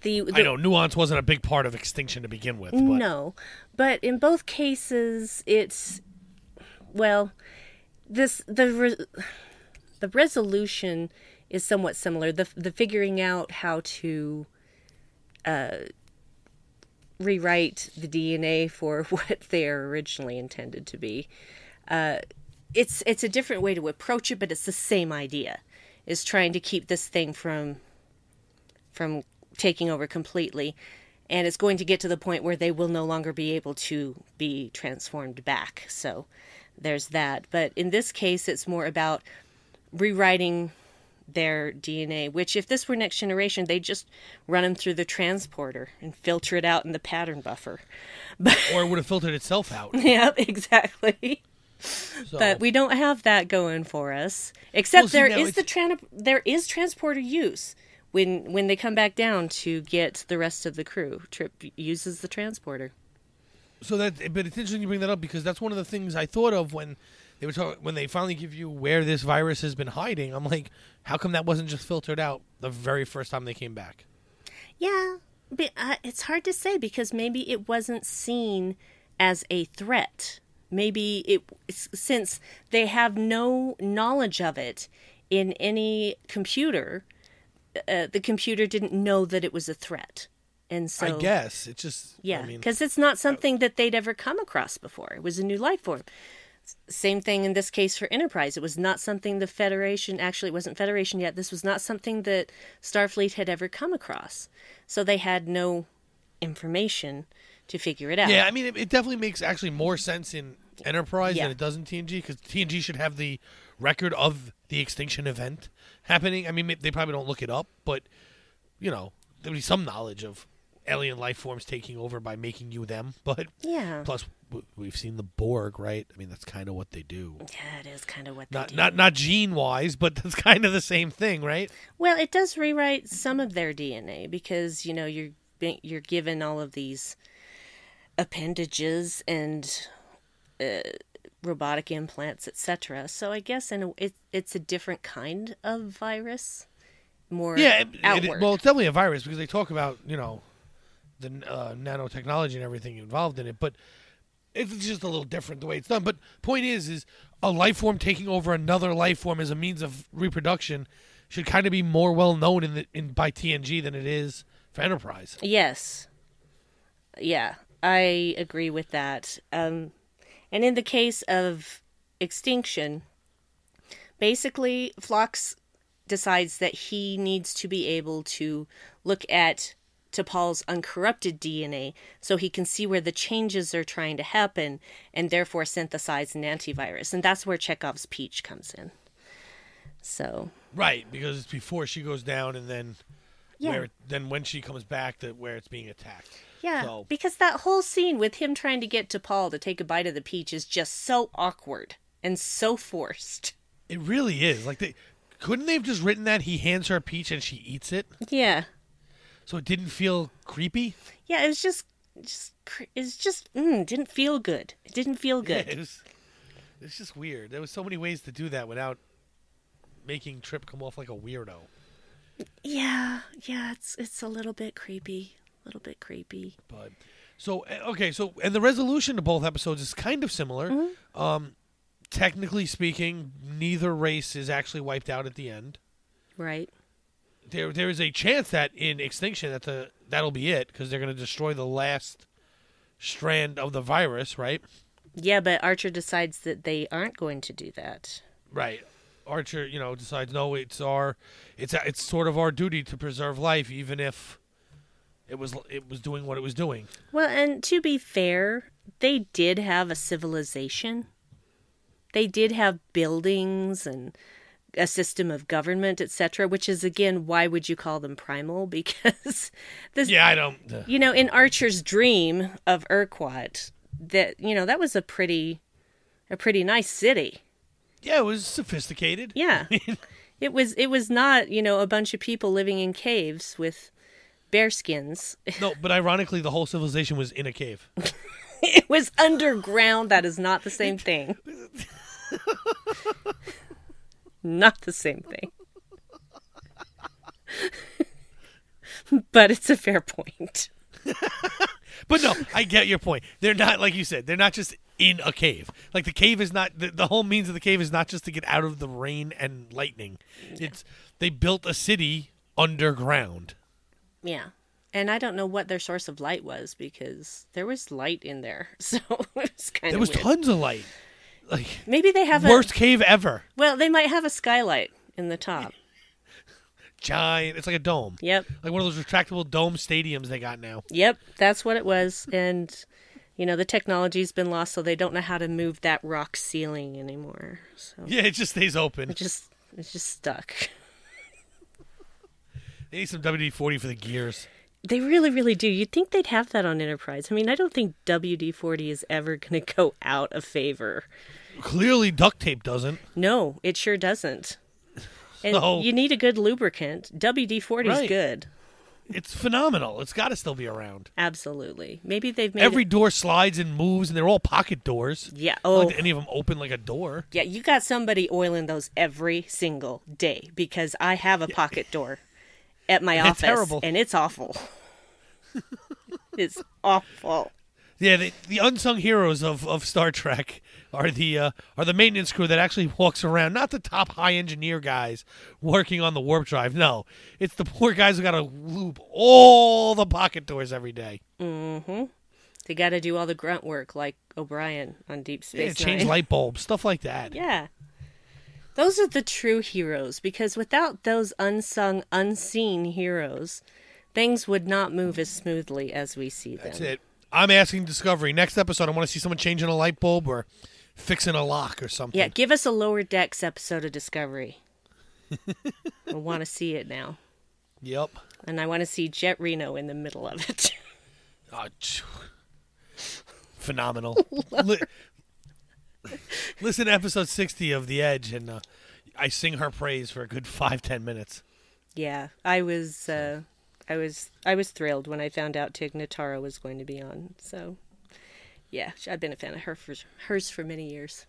the, the
I know nuance wasn't a big part of Extinction to begin with. But
no, but in both cases, it's well, this the re, the resolution is somewhat similar. The the figuring out how to uh, rewrite the DNA for what they are originally intended to be. Uh, it's it's a different way to approach it, but it's the same idea. Is trying to keep this thing from from taking over completely, and it's going to get to the point where they will no longer be able to be transformed back. So there's that. But in this case, it's more about rewriting their DNA, which if this were next generation, they'd just run them through the transporter and filter it out in the pattern buffer. But
or it would have filtered itself out.
yeah, exactly.
So.
But we don't have that going for us. Except
Well, see,
there
now
the tran- there is transporter use when when they come back down to get the rest of the crew. Trip uses the transporter.
So that, but it's interesting you bring that up because that's one of the things I thought of when they were talking when they finally give you where this virus has been hiding. I'm like, how come that wasn't just filtered out the very first time they came back?
Yeah, but uh, it's hard to say because maybe it wasn't seen as a threat. Maybe it since they have no knowledge of it in any computer, uh, the computer didn't know that it was a threat, and so
I guess it's just
Yeah,
I mean,
because it's not something that they'd ever come across before. It was a new life form. Same thing in this case for Enterprise. It was not something the Federation, actually, it wasn't Federation yet. This was not something that Starfleet had ever come across. So they had no information to figure it out.
yeah. I mean, it, it definitely makes actually more sense in Enterprise
Yeah.
than it does in TNG because TNG should have the record of the extinction event happening. I mean, they probably don't look it up, but you know, there'd be some knowledge of alien life forms taking over by making you them. But
Yeah.
plus, we've seen the Borg, right? I mean, that's kind of what they do.
Yeah, it is kind of what they
Not
do.
not not gene wise, but that's kind of the same thing, right?
Well, it does rewrite some of their DNA because you know you're you're given all of these appendages and uh, robotic implants, etc. So I guess in a, it, it's a different kind of virus, more
Yeah, it, it- well, it's definitely a virus because they talk about you know the uh, nanotechnology and everything involved in it, but it's just a little different the way it's done. But point is, is a life form taking over another life form as a means of reproduction should kind of be more well known in the in by TNG than it is for Enterprise.
Yes. Yeah, I agree with that. Um, and in the case of extinction, basically, Phlox decides that he needs to be able to look at T'Pol's uncorrupted DNA so he can see where the changes are trying to happen and therefore synthesize an antivirus. And that's where Chekhov's peach comes in. So,
Right, because it's before she goes down, and then
Yeah.
where then when she comes back, that where it's being attacked.
Yeah,
So-
because that whole scene with him trying to get T'Pol to take a bite of the peach is just so awkward and so forced.
It really is. Like they couldn't they have just written that he hands her a peach and she eats it,
Yeah,
so it didn't feel creepy.
yeah, it was just, just, it's just, mm, didn't feel good. It didn't feel
Yeah,
good.
it was. It's just weird. There was so many ways to do that without making Trip come off like a weirdo.
Yeah, yeah, it's it's a little bit creepy, a little bit creepy.
But so uh, okay, so and the resolution to both episodes is kind of similar.
Mm-hmm.
Um, technically speaking, neither race is actually wiped out at the end.
Right?
There, there is a chance that in extinction that the that'll be it because they're going to destroy the last strand of the virus, right?
Yeah, but Archer decides that they aren't going to do that.
Right. Archer, you know, decides no, it's our, it's it's sort of our duty to preserve life, even if it was it was doing what it was doing.
Well, and to be fair, they did have a civilization they did have buildings and a system of government, etc., which is again why would you call them primal? Because this
Yeah, I don't. Uh,
you know, in Archer's dream of Urquat, that you know, that was a pretty a pretty nice city.
yeah, it was sophisticated.
Yeah. it was it was not, you know, a bunch of people living in caves with bear skins.
No, but ironically, the whole civilization was in a cave.
it was underground. That is not the same thing. Not the same thing. but it's a fair point.
But no, I get your point. They're not like you said. They're not just in a cave. Like the cave is not the, the whole means of the cave is not just to get out of the rain and lightning. It's they built a city underground.
Yeah. And I don't know what their source of light was because there was light in there. So it was kind
There
of There
was
weird.
tons of light. Like
Maybe they have a
worst
a
cave ever.
well, they might have a skylight in the top.
Giant. It's like a dome.
Yep.
Like one of those retractable dome stadiums they got now.
Yep, that's what it was. And you know, the technology's been lost so they don't know how to move that rock ceiling anymore. So
Yeah, it just stays open.
it just it's just stuck.
They need some WD forty for the gears.
They really, really do. You'd think they'd have that on Enterprise. I mean, I don't think WD 40 is ever going to go out of favor.
Clearly, duct tape doesn't.
No, it sure doesn't. And
So-
you need a good lubricant. WD 40 is
Right.
good.
It's phenomenal. It's got to still be around.
Absolutely. Maybe they've made
Every
it-
door slides and moves, and they're all pocket doors.
Yeah. Oh,
like any of them open like a door.
yeah. You got somebody oiling those every single day because I have a pocket door at my office,
terrible.
and it's awful. it's awful.
Yeah, the, the unsung heroes of, of Star Trek are the uh, are the maintenance crew that actually walks around. Not the top high engineer guys working on the warp drive. No, it's the poor guys who got to loop all the pocket doors every day. Mm-hmm.
They got to do all the grunt work, like O'Brien on Deep
Yeah,
Space
change
Nine.
light bulbs, stuff like that.
Yeah. Those are the true heroes because without those unsung, unseen heroes, things would not move as smoothly as we see them.
That's it. I'm asking Discovery next episode. I want to see someone changing a light bulb or fixing a lock or something.
Yeah, give us a lower decks episode of Discovery. I want to see it now.
Yep.
And I want to see Jet Reno in the middle of it.
Oh, phenomenal. Li- Listen to episode 60 of The Edge, and uh, I sing her praise for a good five, ten minutes.
yeah, I was uh I was I was thrilled when I found out Tig Notaro was going to be on. So, yeah, I've been a fan of her for hers for many years.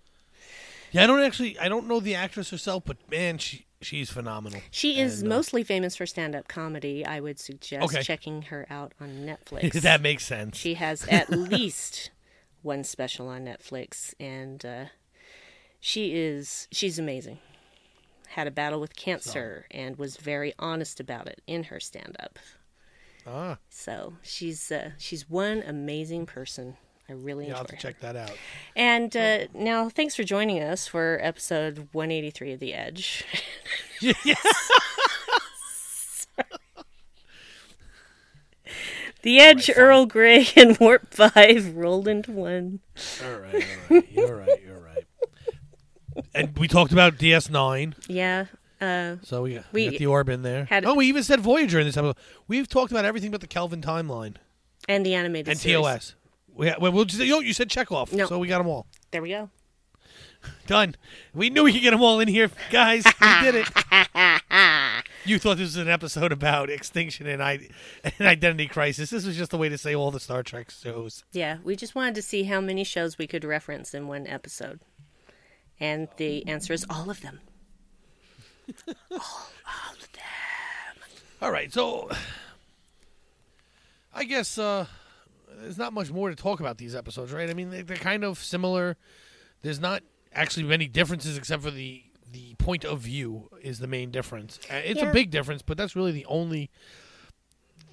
Yeah, I don't actually, I don't know the actress herself, but man, she she's phenomenal.
She is
And, uh,
mostly famous for stand-up comedy. I would suggest
Okay.
checking her out on Netflix.
Does that makes sense.
she has at least one special on Netflix, and uh, she is she's amazing. Had a battle with cancer and was very honest about it in her stand-up.
ah,
So she's uh, she's one amazing person. I really
yeah, I'll have to
her.
check that out.
And uh, now, thanks for joining us for episode 183 of The Edge. The Edge, Earl Grey, and Warp 5 rolled into one.
All right, all right. You're right, you're right. And we talked about DS9,
Yeah. Uh,
so we, got-
We
we got the orb in there.
had-
oh, we even said Voyager in this episode. We've talked about everything but the Kelvin timeline
and the animated
and
series.
TOS. We, well, we'll just, oh, you said Chekhov,
No.
so we got them all.
There we go.
Done. We knew we could get them all in here, guys. We did it. you thought this was an episode about extinction and, I, and identity crisis. This was just a way to say all the Star Trek shows.
Yeah, we just wanted to see how many shows we could reference in one episode. And the answer is all of them.
All, all of them. All right, so I guess uh, there's not much more to talk about these episodes, right? I mean, they, they're kind of similar. There's not actually many differences except for the the point of view is the main difference. Uh, It's
Yeah.
a big difference, but that's really the only.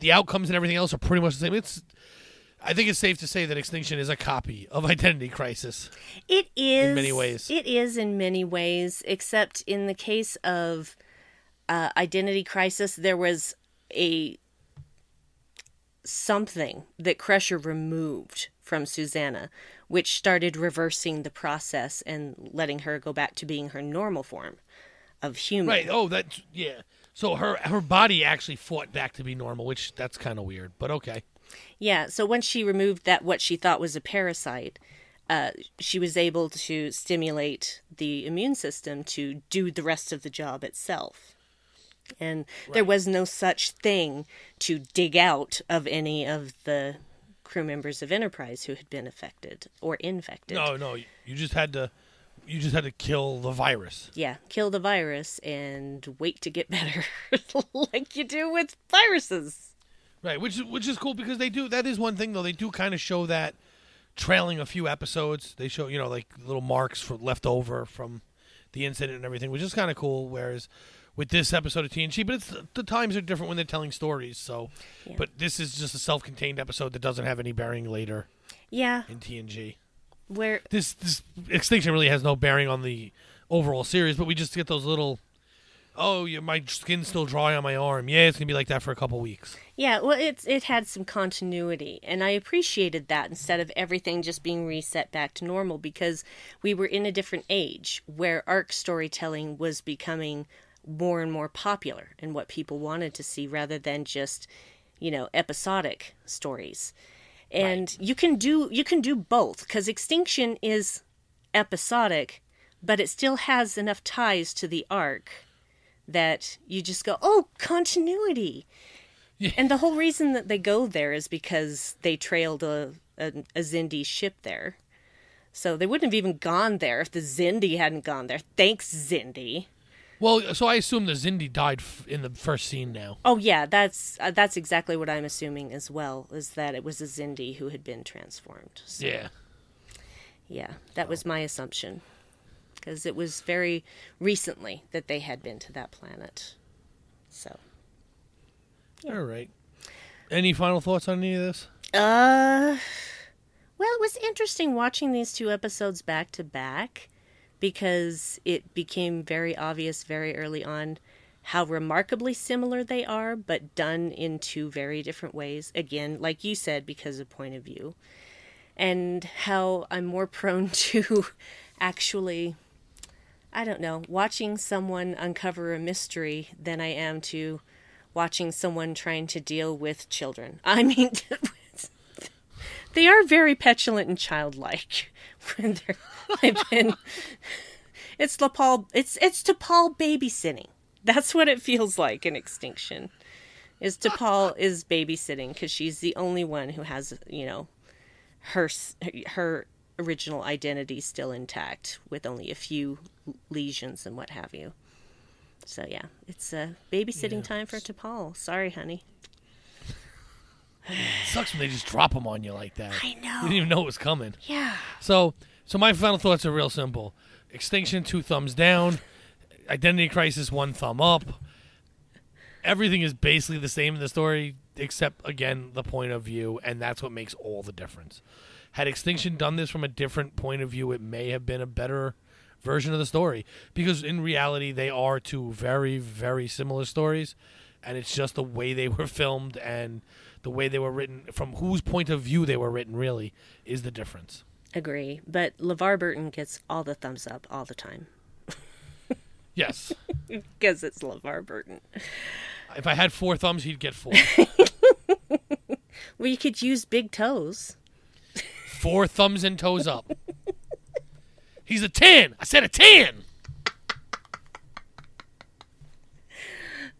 The outcomes and everything else are pretty much the same. It's. I think it's safe to say that Extinction is a copy of Identity Crisis.
It is in
many ways.
It is in many ways, except in the case of uh, Identity Crisis, there was a something that Crusher removed from Susanna, which started reversing the process and letting her go back to being her normal form of human.
Right. Oh, that's yeah. So her her body actually fought back to be normal, which that's kind of weird, but okay.
Yeah, so once she removed that what she thought was a parasite, uh, she was able to stimulate the immune system to do the rest of the job itself. And there was no such thing to dig out of any of the crew members of Enterprise who had been affected or infected.
No, no, you just had to you just had to kill the virus.
Yeah, kill the virus and wait to get better, like you do with viruses.
Right, which which is cool because they do that is one thing though they do kind of show that trailing a few episodes. They show you know like little marks for left over from the incident and everything, which is kind of cool. Whereas with this episode of TNG, but it's the times are different when they're telling stories. So,
Yeah.
but this is just a self-contained episode that doesn't have any bearing later
Yeah,
in TNG.
where
This this extinction really has no bearing on the overall series, but we just get those little. Oh, yeah, my skin's still dry on my arm. Yeah, it's gonna be like that for a couple weeks.
Yeah, well, it's it had some continuity, and I appreciated that instead of everything just being reset back to normal because we were in a different age where arc storytelling was becoming more and more popular and what people wanted to see rather than just, you know, episodic stories. And you can do you can do both because Extinction is episodic, but it still has enough ties to the arc that you just go, "Oh, continuity." And the whole reason that they go there is because they trailed a, a, a Xindi ship there. So they wouldn't have even gone there if the Xindi hadn't gone there. Thanks, Xindi.
Well, so I assume the Xindi died f- in the first scene now.
Oh yeah, that's uh, that's exactly what I'm assuming as well. Is that it was a Xindi who had been transformed. So,
Yeah.
yeah, that was my assumption because it was very recently that they had been to that planet. So
All right. Any final thoughts on any of this?
Uh, well, it was interesting watching these two episodes back to back because it became very obvious very early on how remarkably similar they are, but done in two very different ways. Again, like you said, because of point of view. And how I'm more prone to actually, I don't know, watching someone uncover a mystery than I am to watching someone trying to deal with children. I mean, they are very petulant and childlike they've been. It's T'Pol. It's it's T'Pol babysitting. That's what it feels like in Extinction. Is T'Pol is babysitting because she's the only one who has you know her her original identity still intact with only a few lesions and what have you. So yeah, it's uh, babysitting time for T'Pol. Sorry, honey.
Sucks when they just drop them on you like that.
I know.
You didn't even know it was coming.
Yeah.
So, so my final thoughts are real simple: Extinction, two thumbs down; Identity Crisis, one thumb up. Everything is basically the same in the story, except again the point of view, and that's what makes all the difference. Had Extinction done this from a different point of view, it may have been a better version of the story because in reality they are two very very similar stories and it's just the way they were filmed and the way they were written from whose point of view they were written really is the difference
Agree. But LeVar Burton gets all the thumbs up all the time
yes
because it's LeVar Burton.
if i had four thumbs he'd get four
Well, you could use big toes.
four thumbs and toes up he's a 10 i said a 10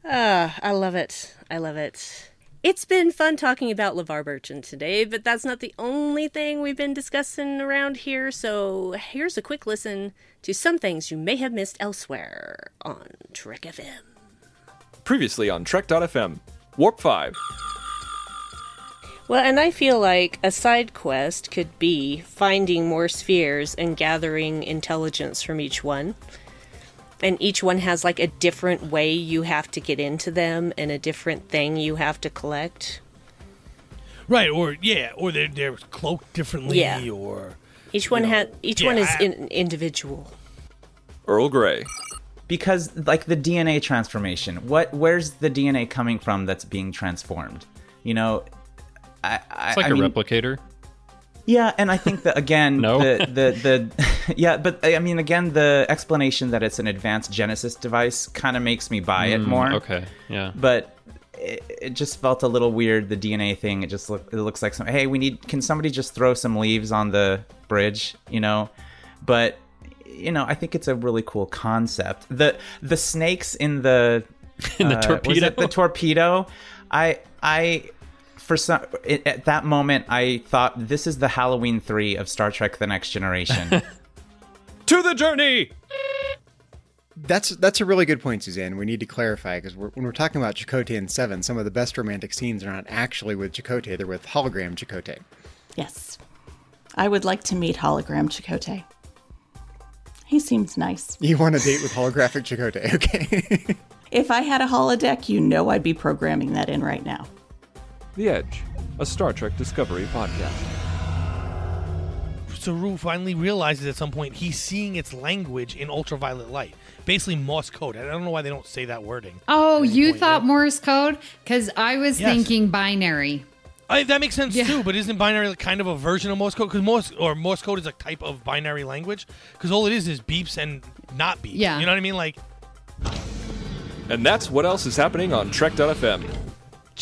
Ah, I love it. I love it. It's been fun talking about LeVar Burton today, but that's not the only thing we've been discussing around here. So here's a quick listen to some things you may have missed elsewhere on Trek FM.
Previously on Trek.fm, Warp 5.
Well, and I feel like a side quest could be finding more spheres and gathering intelligence from each one. And each one has like a different way you have to get into them and a different thing you have to collect.
right or yeah or they're, they're cloaked differently
Yeah.
or
Each one
know,
had each
yeah,
one is
I-
in, individual.
Earl Grey.
because like the DNA transformation, what where's the DNA coming from that's being transformed? You know, I, I
It's like
I
a
mean,
replicator.
Yeah, and I think that again,
No.
the, the the yeah, but I mean, again, the explanation that it's an advanced Genesis device kind of makes me buy it
Mm,
more.
Okay, yeah.
But it, it just felt a little weird. The DNA thing. It just look, it looks like some. Hey, we need. Can somebody just throw some leaves on the bridge? You know, but you know, I think it's a really cool concept. The the snakes in the
In the
uh,
torpedo?
the torpedo. I I for some it, at that moment I thought this is the Halloween three of Star Trek: The Next Generation.
To the journey!
That's that's a really good point, Suzanne. We need to clarify because we're, when we're talking about Chakotay and Seven, some of the best romantic scenes are not actually with Chakotay; they're with hologram Chakotay.
Yes. I would like to meet hologram Chakotay. He seems nice.
You want a date with holographic Chakotay, okay?
If I had a holodeck, you know I'd be programming that in right now.
The Edge, a Star Trek Discovery podcast.
Saru finally realizes at some point he's seeing its language in ultraviolet light, basically Morse code. I don't know why they don't say that wording.
Oh, you thought Morse code? Because I was
Yes.
thinking binary.
I, that makes sense too, but isn't binary like kind of a version of Morse code? Because Morse or Morse code is a type of binary language. Because all it is is beeps and not beeps.
Yeah.
you know what I mean? Like,
And that's what else is happening on Trek.fm.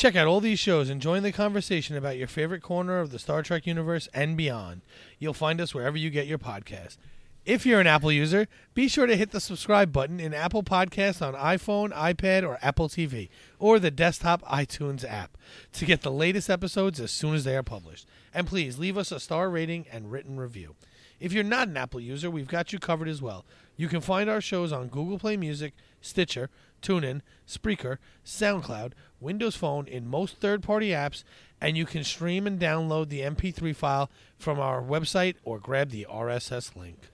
check out all these shows and join the conversation about your favorite corner of the Star Trek universe and beyond. You'll find us wherever you get your podcast. If you're an Apple user, be sure to hit the subscribe button in Apple Podcasts on iPhone, iPad, or Apple TV, or the desktop iTunes app to get the latest episodes as soon as they are published. And please leave us a star rating and written review. If you're not an Apple user, we've got you covered as well. You can find our shows on Google Play Music, Stitcher, TuneIn, Spreaker, SoundCloud, Windows Phone, in most third party apps, and you can stream and download the MP3 file from our website or grab the RSS link.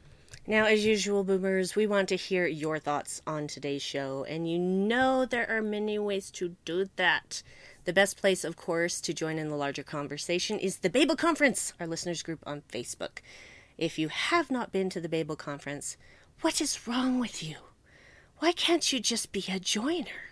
Now, as usual, boomers, we want to hear your thoughts on today's show, and you know there are many ways to do that. The best place, of course, to join in the larger conversation is the Babel Conference, our listeners group on Facebook. If you have not been to the Babel Conference, what is wrong with you? Why can't you just be a joiner?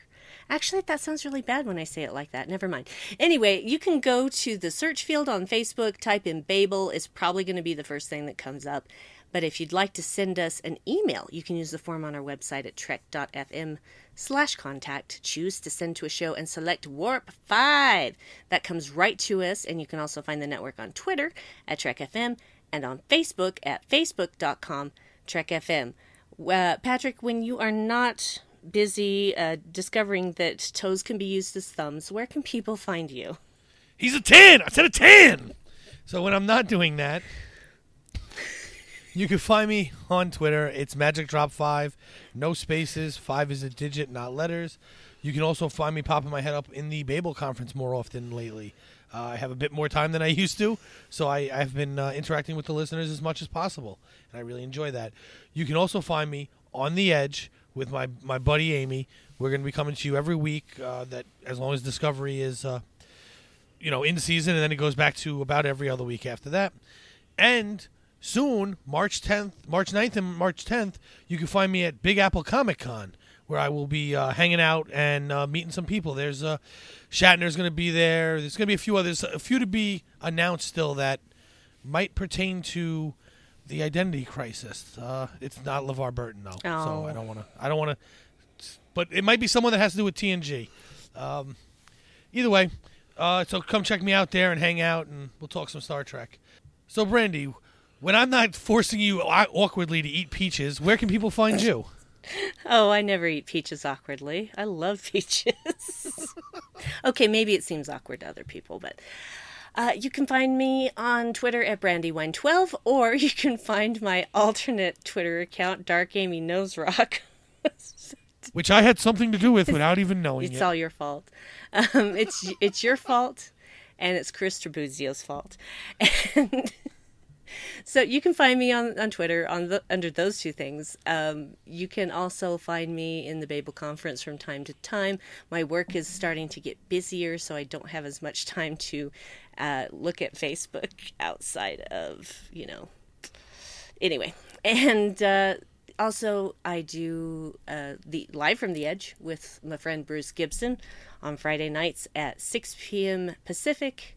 Actually, that sounds really bad when I say it like that. Never mind. Anyway, you can go to the search field on Facebook, type in Babel. It's probably going to be the first thing that comes up. But if you'd like to send us an email, you can use the form on our website at trek.fm slash contact. Choose to send to a show and select Warp 5. That comes right to us, and you can also find the network on Twitter at TrekFM and on Facebook at facebook.com TrekFM. Uh, Patrick, when you are not busy uh, discovering that toes can be used as thumbs, where can people find you?
He's a 10! I said a 10! So when I'm not doing that, you can find me on Twitter. It's Magic Drop 5. No spaces. 5 is a digit, not letters. You can also find me popping my head up in the Babel conference more often lately. Uh, I have a bit more time than I used to, so I, I've been uh, interacting with the listeners as much as possible, and I really enjoy that. You can also find me on the edge with my, my buddy Amy. We're going to be coming to you every week. Uh, that as long as Discovery is, uh, you know, in season, and then it goes back to about every other week after that. And soon, March 10th, March 9th, and March 10th, you can find me at Big Apple Comic Con, where I will be uh, hanging out and uh, meeting some people. There's uh, Shatner's going to be there. There's going to be a few others, a few to be announced still that might pertain to the identity crisis. Uh, it's not LeVar Burton though, so
Oh.
I don't want to. I don't want to. But it might be someone that has to do with TNG. Um, either way, uh, so come check me out there and hang out, and we'll talk some Star Trek. So, Brandi, when I'm not forcing you awkwardly to eat peaches, where can people find you?
Oh, I never eat peaches awkwardly. I love peaches. okay, maybe it seems awkward to other people, but uh, you can find me on Twitter at Brandywine12, or you can find my alternate Twitter account, Dark Amy Nose Rock.
Which I had something to do with without even knowing
it's
it.
all your fault. Um, it's it's your fault, and it's Chris Tribuzio's fault. And so you can find me on, on Twitter on the, under those two things. Um, you can also find me in the Babel conference from time to time. My work is starting to get busier, so I don't have as much time to uh, look at Facebook outside of you know. Anyway, and. Uh, also, I do uh, the live from the edge with my friend Bruce Gibson on Friday nights at 6 p.m. Pacific,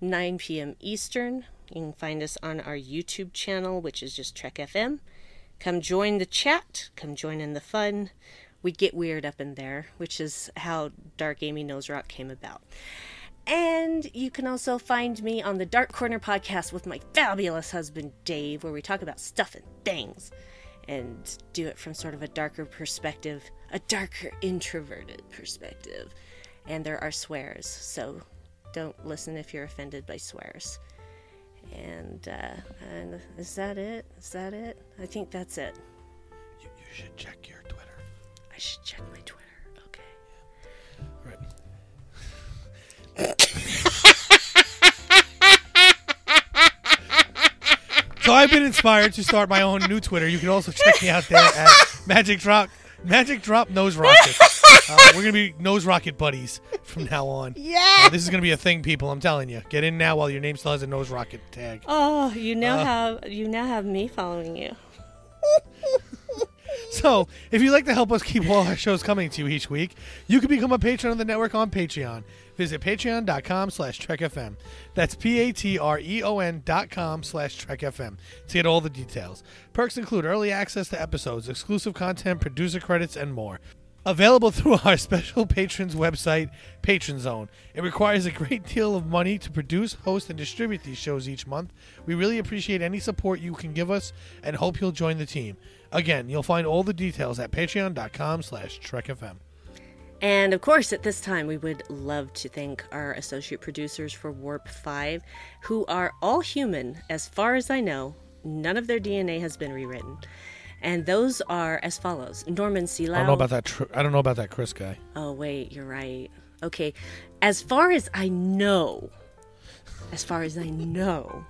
9 p.m. Eastern. You can find us on our YouTube channel, which is just Trek FM. Come join the chat. Come join in the fun. We get weird up in there, which is how Dark Amy Knows Rock came about. And you can also find me on the Dark Corner podcast with my fabulous husband Dave, where we talk about stuff and things and do it from sort of a darker perspective, a darker introverted perspective. And there are swears, so don't listen if you're offended by swears. And, uh, and is that it? Is that it? I think that's it.
You, you should check your Twitter.
I should check my Twitter. Okay.
Right. so I've been inspired to start my own new Twitter. You can also check me out there at Magic Drop Magic Drop Nose Rocket. Uh, we're gonna be nose rocket buddies from now on.
Yeah.
Uh, this is gonna be a thing, people. I'm telling you. Get in now while your name still has a nose rocket tag.
Oh, you now
Uh,
have you now have me following you.
So, if you'd like to help us keep all our shows coming to you each week, you can become a patron of the network on Patreon. Visit patreon.com slash trekfm. That's P-A-T-R-E-O-N dot com slash trekfm to get all the details. Perks include early access to episodes, exclusive content, producer credits, and more. Available through our special patrons website, Patron Zone. It requires a great deal of money to produce, host, and distribute these shows each month. We really appreciate any support you can give us and hope you'll join the team. Again, you'll find all the details at patreon.com slash trekfm.
And of course, at this time, we would love to thank our associate producers for Warp 5, who are all human, as far as I know. None of their DNA has been rewritten. And those are as follows Norman C. Lao.
I don't know about that. Tr- I don't know about that Chris guy.
Oh, wait, you're right. Okay. As far as I know, as far as I know,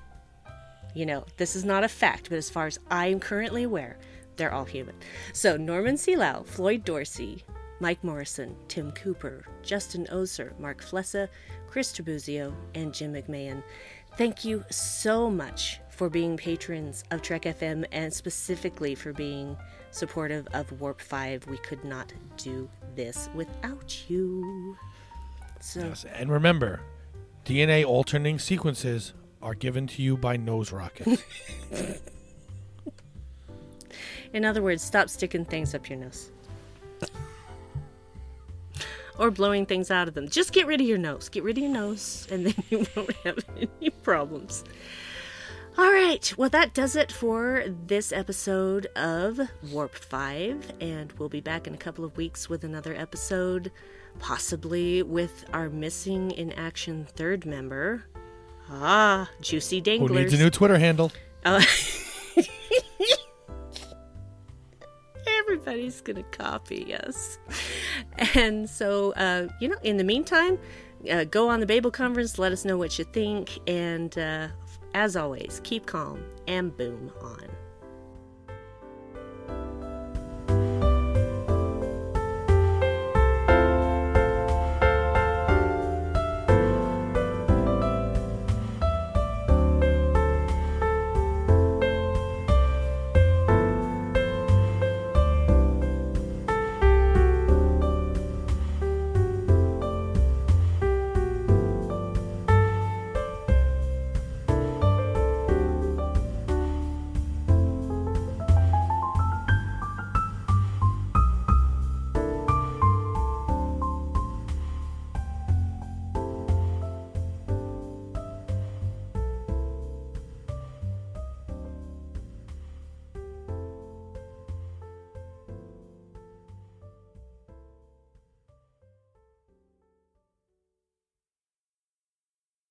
you know, this is not a fact, but as far as I am currently aware, they're all human. So Norman C. Lao, Floyd Dorsey, Mike Morrison, Tim Cooper, Justin Oser, Mark Flessa, Chris Tribuzio, and Jim McMahon. Thank you so much for being patrons of Trek FM and specifically for being supportive of Warp 5. We could not do this without you. So,
Yes, and remember, DNA alternating sequences are given to you by nose rockets.
in other words, stop sticking things up your nose. Or blowing things out of them. Just get rid of your nose. Get rid of your nose, and then you won't have any problems. All right, well, that does it for this episode of Warp 5, and we'll be back in a couple of weeks with another episode, possibly with our missing in action third member. Ah, Juicy Danglers.
Who needs a new Twitter handle?
Oh. Everybody's gonna copy us. And so, uh, you know, in the meantime, uh, go on the Babel conference, let us know what you think, and uh, as always, keep calm and boom on.